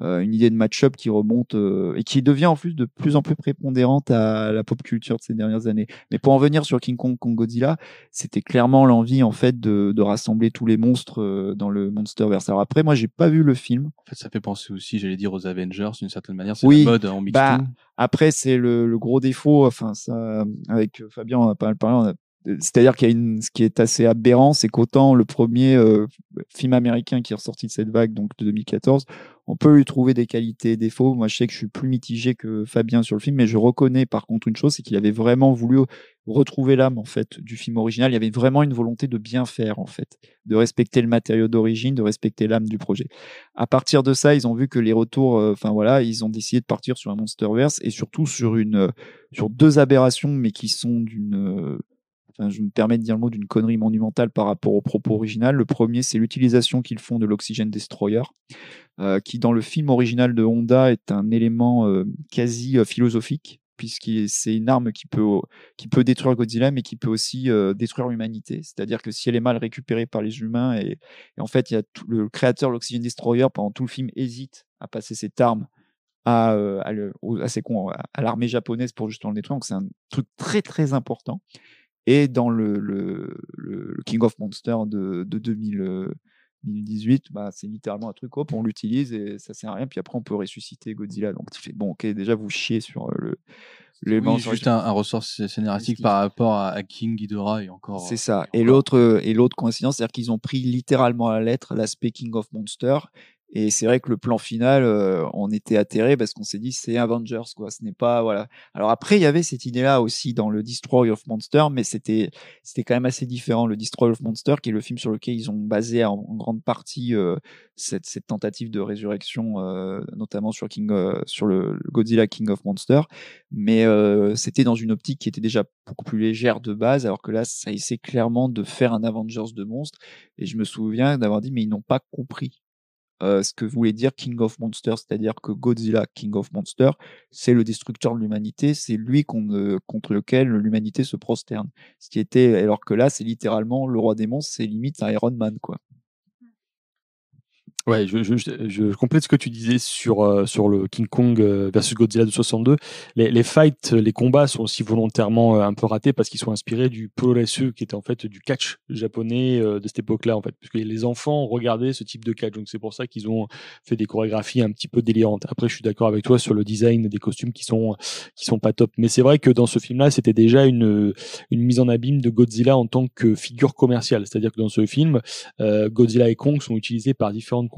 euh, une idée de match-up qui remonte euh, et qui devient en plus de plus en plus prépondérante à la pop culture de ces dernières années. Mais pour en venir sur King Kong contre Godzilla, c'était clairement l'envie en fait de, de, rassembler tous les monstres euh, dans le Monsterverse. Alors après, moi, j'ai pas vu le film. En fait, ça fait penser aussi, j'allais dire aux Avengers d'une certaine manière. C'est oui, mode en mix bah, Après, c'est le, le, gros défaut. Enfin, ça, avec Fabien, on a pas mal parlé. On a c'est-à-dire qu'il y a une, ce qui est assez aberrant, c'est qu'autant le premier euh, film américain qui est ressorti de cette vague, donc de 2014, on peut lui trouver des qualités et défauts. Moi, je sais que je suis plus mitigé que Fabien sur le film, mais je reconnais par contre une chose, c'est qu'il avait vraiment voulu retrouver l'âme en fait du film original. Il y avait vraiment une volonté de bien faire en fait, de respecter le matériau d'origine, de respecter l'âme du projet. À partir de ça, ils ont vu que les retours, euh, enfin voilà, ils ont décidé de partir sur un MonsterVerse et surtout sur une, sur deux aberrations, mais qui sont d'une je me permets de dire le mot d'une connerie monumentale par rapport au propos original. Le premier, c'est l'utilisation qu'ils font de l'Oxygen Destroyer, euh, qui dans le film original de Honda est un élément euh, quasi euh, philosophique, puisque c'est une arme qui peut, qui peut détruire Godzilla, mais qui peut aussi détruire l'humanité. C'est-à-dire que si elle est mal récupérée par les humains, et, en fait, y a le créateur de l'Oxygen Destroyer, pendant tout le film, hésite à passer cette arme à, à, à l'armée japonaise pour justement le détruire. Donc c'est un truc très très important. Et dans le, le, le King of Monsters de, de 2018, bah, c'est littéralement un truc, hop, on l'utilise et ça sert à rien. Puis après, on peut ressusciter Godzilla. Donc tu fais, bon, ok, déjà vous chiez sur le. Les oui, juste un, un, ressort scénaristique par rapport à, King Ghidorah et encore. C'est ça. Et, l'autre et l'autre coïncidence, c'est-à-dire qu'ils ont pris littéralement à la lettre l'aspect King of Monsters et c'est vrai que le plan final, euh, on était atterré parce qu'on s'est dit c'est Avengers quoi. Ce n'est pas voilà. Alors après il y avait cette idée-là aussi dans le Destroy of Monster, mais c'était c'était quand même assez différent. Le Destroy of Monster, qui est le film sur lequel ils ont basé en, grande partie euh, cette, tentative de résurrection, euh, notamment sur King sur le, Godzilla King of Monster, mais c'était dans une optique qui était déjà beaucoup plus légère de base, alors que là ça essaie clairement de faire un Avengers de monstres. Et je me souviens d'avoir dit mais ils n'ont pas compris euh, ce que voulait dire King of Monsters, c'est-à-dire que Godzilla, King of Monsters, c'est le destructeur de l'humanité, c'est lui contre lequel l'humanité se prosterne. Ce qui était, alors que là, c'est littéralement le roi des monstres, c'est limite Iron Man, quoi. Ouais, je, je, je, complète ce que tu disais sur, euh, sur le King Kong euh, versus Godzilla de 62. Les, les fights, les combats sont aussi volontairement euh, un peu ratés parce qu'ils sont inspirés du polo qui était en fait du catch japonais de cette époque-là, en fait. Parce que les enfants regardaient ce type de catch. Donc c'est pour ça qu'ils ont fait des chorégraphies un petit peu délirantes. Après, je suis d'accord avec toi sur le design des costumes qui sont, qui sont pas top. Mais c'est vrai que dans ce film-là, c'était déjà une, une mise en abîme de Godzilla en tant que figure commerciale. C'est-à-dire que dans ce film, Godzilla et Kong sont utilisés par différentes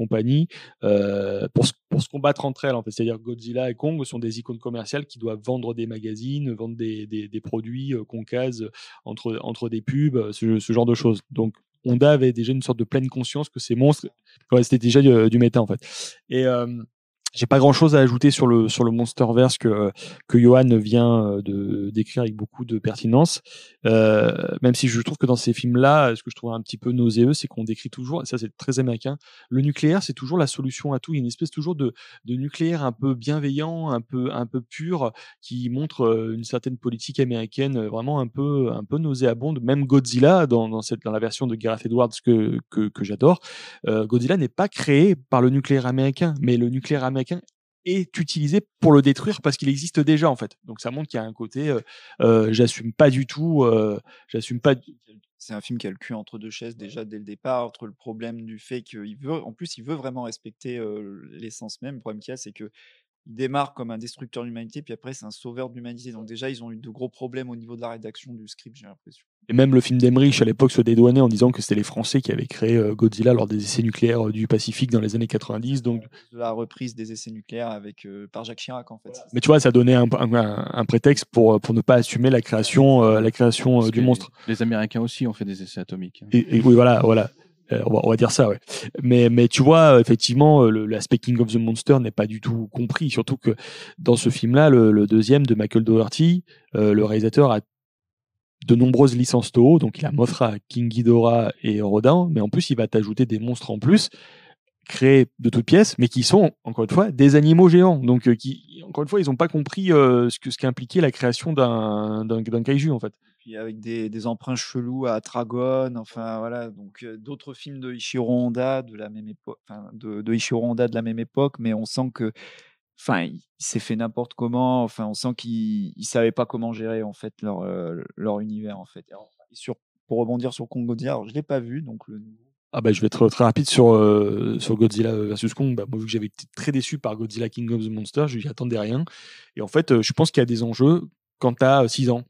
euh, pour, se, pour se combattre entre elles. En fait. C'est-à-dire Godzilla et Kong sont des icônes commerciales qui doivent vendre des magazines, vendre des, produits euh, qu'on case entre, entre des pubs, ce, genre de choses. Donc Honda avait déjà une sorte de pleine conscience que ces monstres, c'était déjà du, du, méta en fait. Euh, j'ai pas grand chose à ajouter sur le sur le Monsterverse que que Johan vient euh, de décrire avec beaucoup de pertinence. Euh, même si je trouve que dans ces films-là, ce que je trouve un petit peu nauséeux, c'est qu'on décrit toujours, et ça c'est très américain, le nucléaire c'est toujours la solution à tout. Il y a une espèce toujours de de nucléaire un peu bienveillant, un peu un peu pur, qui montre euh, une certaine politique américaine euh, vraiment un peu un peu nauséabonde. Même Godzilla dans dans cette dans la version de Gareth Edwards que que, que j'adore, euh, Godzilla n'est pas créé par le nucléaire américain, mais le nucléaire américain est utilisé pour le détruire parce qu'il existe déjà en fait. Donc ça montre qu'il y a un côté euh, euh j'assume pas du tout, euh, j'assume pas. C'est un film qui a le cul entre deux chaises déjà dès le départ, entre le problème du fait qu'il veut, en plus il veut vraiment respecter l'essence même. Le problème qu'il y a, c'est que il démarre comme un destructeur de l'humanité, puis après c'est un sauveur de l'humanité. Donc déjà ils ont eu de gros problèmes au niveau de la rédaction du script, j'ai l'impression. Et même le film d'Emmerich à l'époque se dédouanait en disant que c'était les Français qui avaient créé euh, Godzilla lors des essais nucléaires euh, du Pacifique dans les années 90. Donc, De la reprise des essais nucléaires avec, euh, par Jacques Chirac, en fait. mais tu vois, ça donnait un, un- un prétexte pour, pour ne pas assumer la création, euh, la création euh, du monstre. Les Américains aussi ont fait des essais atomiques. hein. Et, et oui, voilà, voilà. Euh, on, va, dire ça, ouais. Mais, tu vois, effectivement, euh, l'aspect King of the Monster n'est pas du tout compris. Surtout que dans ce film-là, le, deuxième de Michael Dougherty, euh, le réalisateur a de nombreuses licences Toho. Donc, il a Mothra, King Ghidorah et Rodin. Mais en plus, il va t'ajouter des monstres en plus créés de toutes pièces, mais qui sont, encore une fois, des animaux géants. Donc, encore une fois, ils n'ont pas compris ce ce qu'impliquait la création d'un kaiju, en fait. Puis avec des, des emprunts chelous à Tragon, enfin voilà, donc d'autres films de Ishiro Honda de la même époque, de, de Ishiro Honda de la même époque, mais on sent que, enfin, il, s'est fait n'importe comment, enfin, on sent qu'il il savait pas comment gérer en fait leur leur univers en fait. Sur, pour rebondir sur Kong Godzilla, je l'ai pas vu, donc. Ah bah, je vais être très rapide sur, sur Godzilla vs Kong. Bah, moi, vu que j'avais été très déçu par Godzilla King of the Monster, je n'y attendais rien. Et en fait, je pense qu'il y a des enjeux quand tu as 6 ans.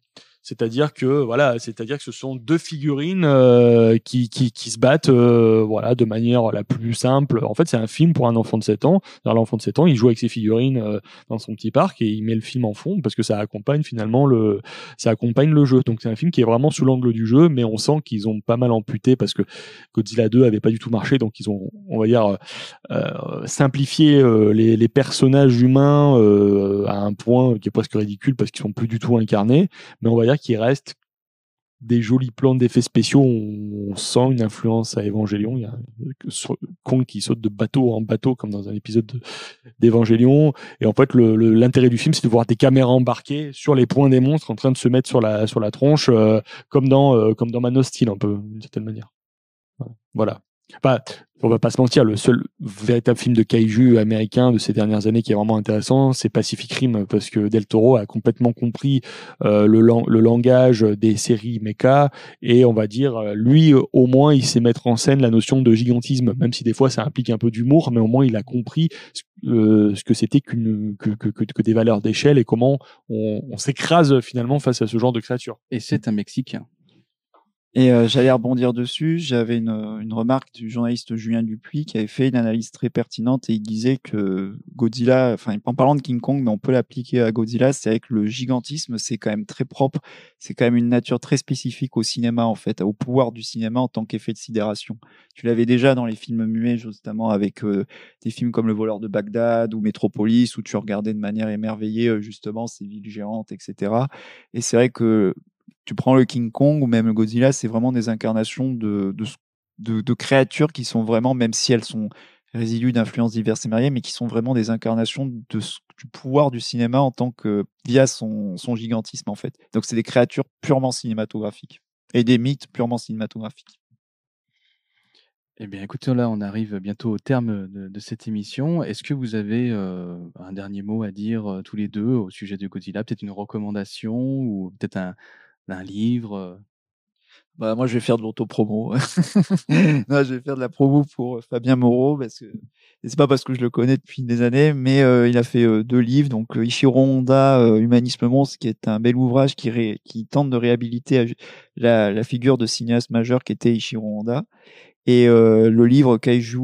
C'est-à-dire que voilà, c'est-à-dire que ce sont deux figurines euh, qui, qui, qui se battent euh, voilà de manière la plus simple. En fait, c'est un film pour un enfant de 7 ans. L'enfant de 7 ans, il joue avec ses figurines euh, dans son petit parc et il met le film en fond parce que ça accompagne finalement le ça accompagne le jeu. Donc c'est un film qui est vraiment sous l'angle du jeu, mais on sent qu'ils ont pas mal amputé parce que Godzilla 2 avait pas du tout marché, donc ils ont on va dire simplifié les, personnages humains à un point qui est presque ridicule parce qu'ils sont plus du tout incarnés mais on va qu'il reste des jolis plans d'effets spéciaux. On, sent une influence à Evangelion. Il y a euh, Kong qui saute de bateau en bateau, comme dans un épisode de- d'Evangelion. Et en fait, l'intérêt du film, c'est de voir des caméras embarquées sur les points des monstres en train de se mettre sur la, tronche, euh, comme dans, euh, Steel, d'une certaine manière. Voilà. Bah, on va pas se mentir, le seul véritable film de kaiju américain de ces dernières années qui est vraiment intéressant, c'est Pacific Rim, parce que Del Toro a complètement compris euh, le, lang- le langage des séries mecha, et on va dire, euh, lui, euh, au moins, il sait mettre en scène la notion de gigantisme, même si des fois ça implique un peu d'humour, mais au moins il a compris ce, euh, ce que c'était que, que, que, des valeurs d'échelle et comment on, on s'écrase finalement face à ce genre de créatures. Et c'est un Mexicain. Et euh, j'allais rebondir dessus. J'avais une, une remarque du journaliste Julien Dupuis qui avait fait une analyse très pertinente et il disait que Godzilla, enfin en parlant de King Kong, mais on peut l'appliquer à Godzilla, c'est avec le gigantisme, c'est quand même très propre, c'est quand même une nature très spécifique au cinéma en fait, au pouvoir du cinéma en tant qu'effet de sidération. Tu l'avais déjà dans les films muets, justement avec euh, des films comme Le voleur de Bagdad ou Metropolis où tu regardais de manière émerveillée euh, justement ces villes géantes, etc. Et c'est vrai que tu prends le King Kong ou même le Godzilla, c'est vraiment des incarnations de, de, créatures qui sont vraiment, même si elles sont résidus d'influences diverses et variées, mais qui sont vraiment des incarnations du pouvoir du cinéma en tant que via son, gigantisme en fait. Donc c'est des créatures purement cinématographiques et des mythes purement cinématographiques. Eh bien, écoutez, là, on arrive bientôt au terme de, de cette émission. Est-ce que vous avez euh, un dernier mot à dire euh, tous les deux au sujet de Godzilla? Peut-être une recommandation ou peut-être un, un livre Bah, moi, je vais faire de l'autopromo. *laughs* non, je vais faire de la promo pour Fabien Moreau parce que c'est pas parce que je le connais depuis des années, mais euh, il a fait euh, deux livres, donc Ichiro Honda, euh, Humanisme monstre, qui est un bel ouvrage qui, ré- qui tente de réhabiliter la, la figure de cinéaste majeur qui était Ichiro Honda, et le livre Kaiju,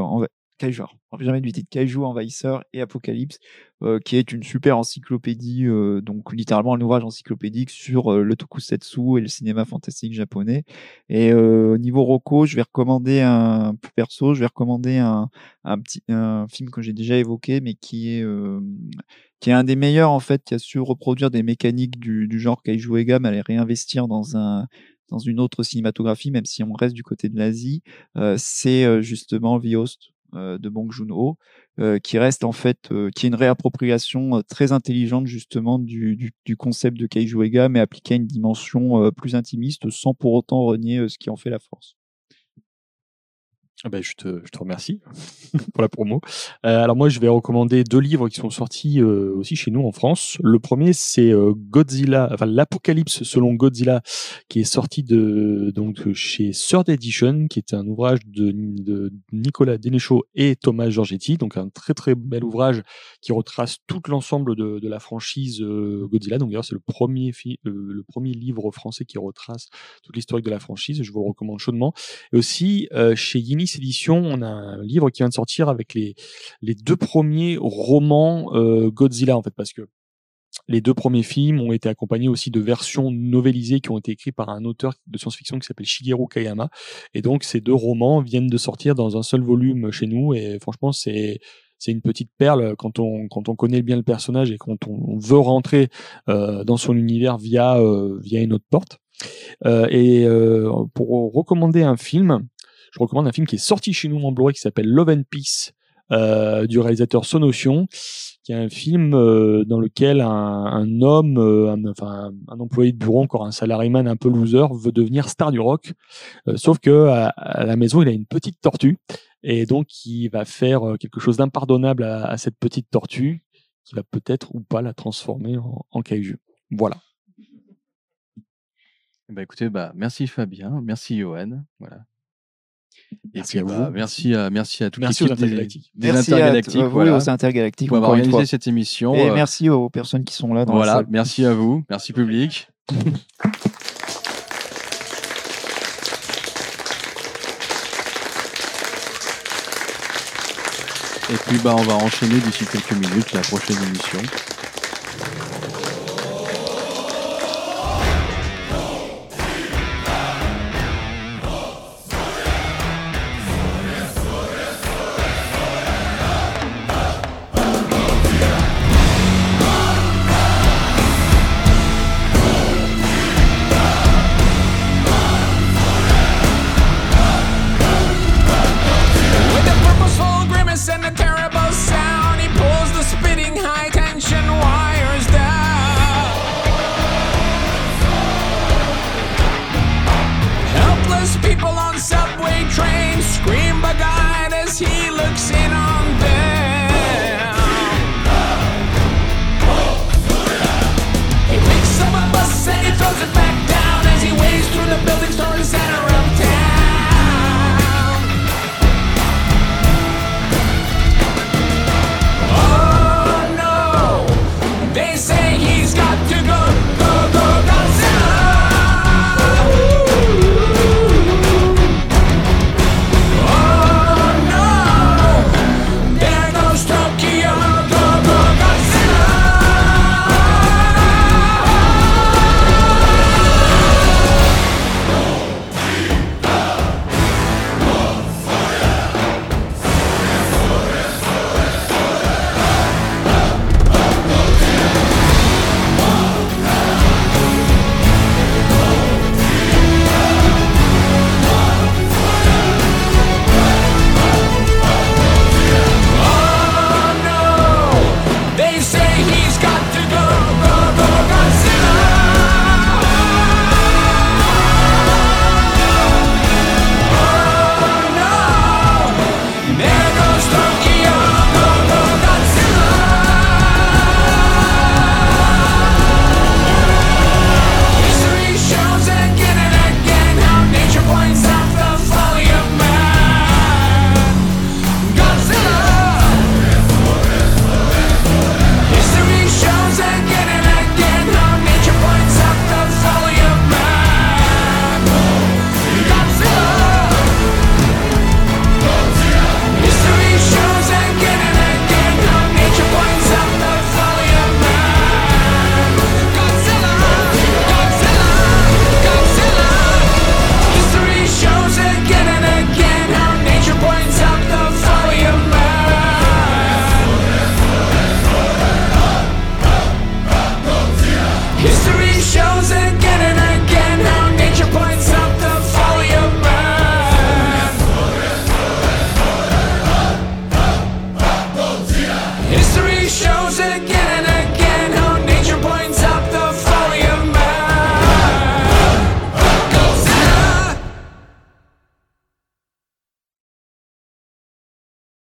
enva- Kaiju, jamais du titre Kaiju envahisseur et Apocalypse, euh, qui est une super encyclopédie, euh, donc littéralement un ouvrage encyclopédique sur euh, le tokusatsu et le cinéma fantastique japonais. Et au niveau Rocco, je vais recommander un perso, je vais recommander un, un petit un film que j'ai déjà évoqué, mais qui est qui est un des meilleurs en fait, qui a su reproduire des mécaniques du, genre Kaiju Ega, mais à les réinvestir dans un dans une autre cinématographie, même si on reste du côté de l'Asie, c'est justement The Host de Bong Joon-ho, euh, qui reste en fait, euh, qui est une réappropriation euh, très intelligente justement du, concept de Kaiju Ega, mais appliqué à une dimension euh, plus intimiste, sans pour autant renier euh, ce qui en fait la force. Ah ben, je, te, je te remercie *laughs* pour la promo. Euh, alors moi, je vais recommander deux livres qui sont sortis euh, aussi chez nous en France. Le premier, c'est euh, Godzilla, enfin l'Apocalypse selon Godzilla, qui est sorti de donc chez Third Edition, qui est un ouvrage de, de Nicolas Denechaud et Thomas Giorgetti, donc un très très bel ouvrage qui retrace tout l'ensemble de, de, la franchise Godzilla. Donc d'ailleurs, c'est le premier le premier livre français qui retrace toute l'historique de la franchise. Je vous le recommande chaudement. Et aussi chez Yinis édition, on a un livre qui vient de sortir avec les, deux premiers romans euh, Godzilla, en fait, parce que les deux premiers films ont été accompagnés aussi de versions novélisées qui ont été écrites par un auteur de science-fiction qui s'appelle Shigeru Kayama. Et donc, ces deux romans viennent de sortir dans un seul volume chez nous. Et franchement, c'est c'est une petite perle quand on quand on connaît bien le personnage et quand on veut rentrer euh, dans son univers via euh, via une autre porte. Et pour recommander un film, je recommande un film qui est sorti chez nous en Blu-ray qui s'appelle Love and Peace euh, du réalisateur Sonotion, qui est un film euh, dans lequel un, homme, euh, un, enfin un, employé de bureau, encore un salariman un peu loser, veut devenir star du rock. Sauf que à, la maison, il a une petite tortue et donc il va faire quelque chose d'impardonnable à, cette petite tortue, qui va peut-être ou pas la transformer en, en kaiju. Voilà. Bah écoutez, bah merci Fabien, merci Johan, voilà. Merci à vous. Merci à, merci à toute merci aux intergalactiques. des Merci intergalactiques. à vous voilà, et aux intergalactiques pour avoir organisé fois. cette émission. Et Euh, merci aux personnes qui sont là dans la voilà, salle. merci à vous, merci public. Et puis bah on va enchaîner d'ici quelques minutes la prochaine émission.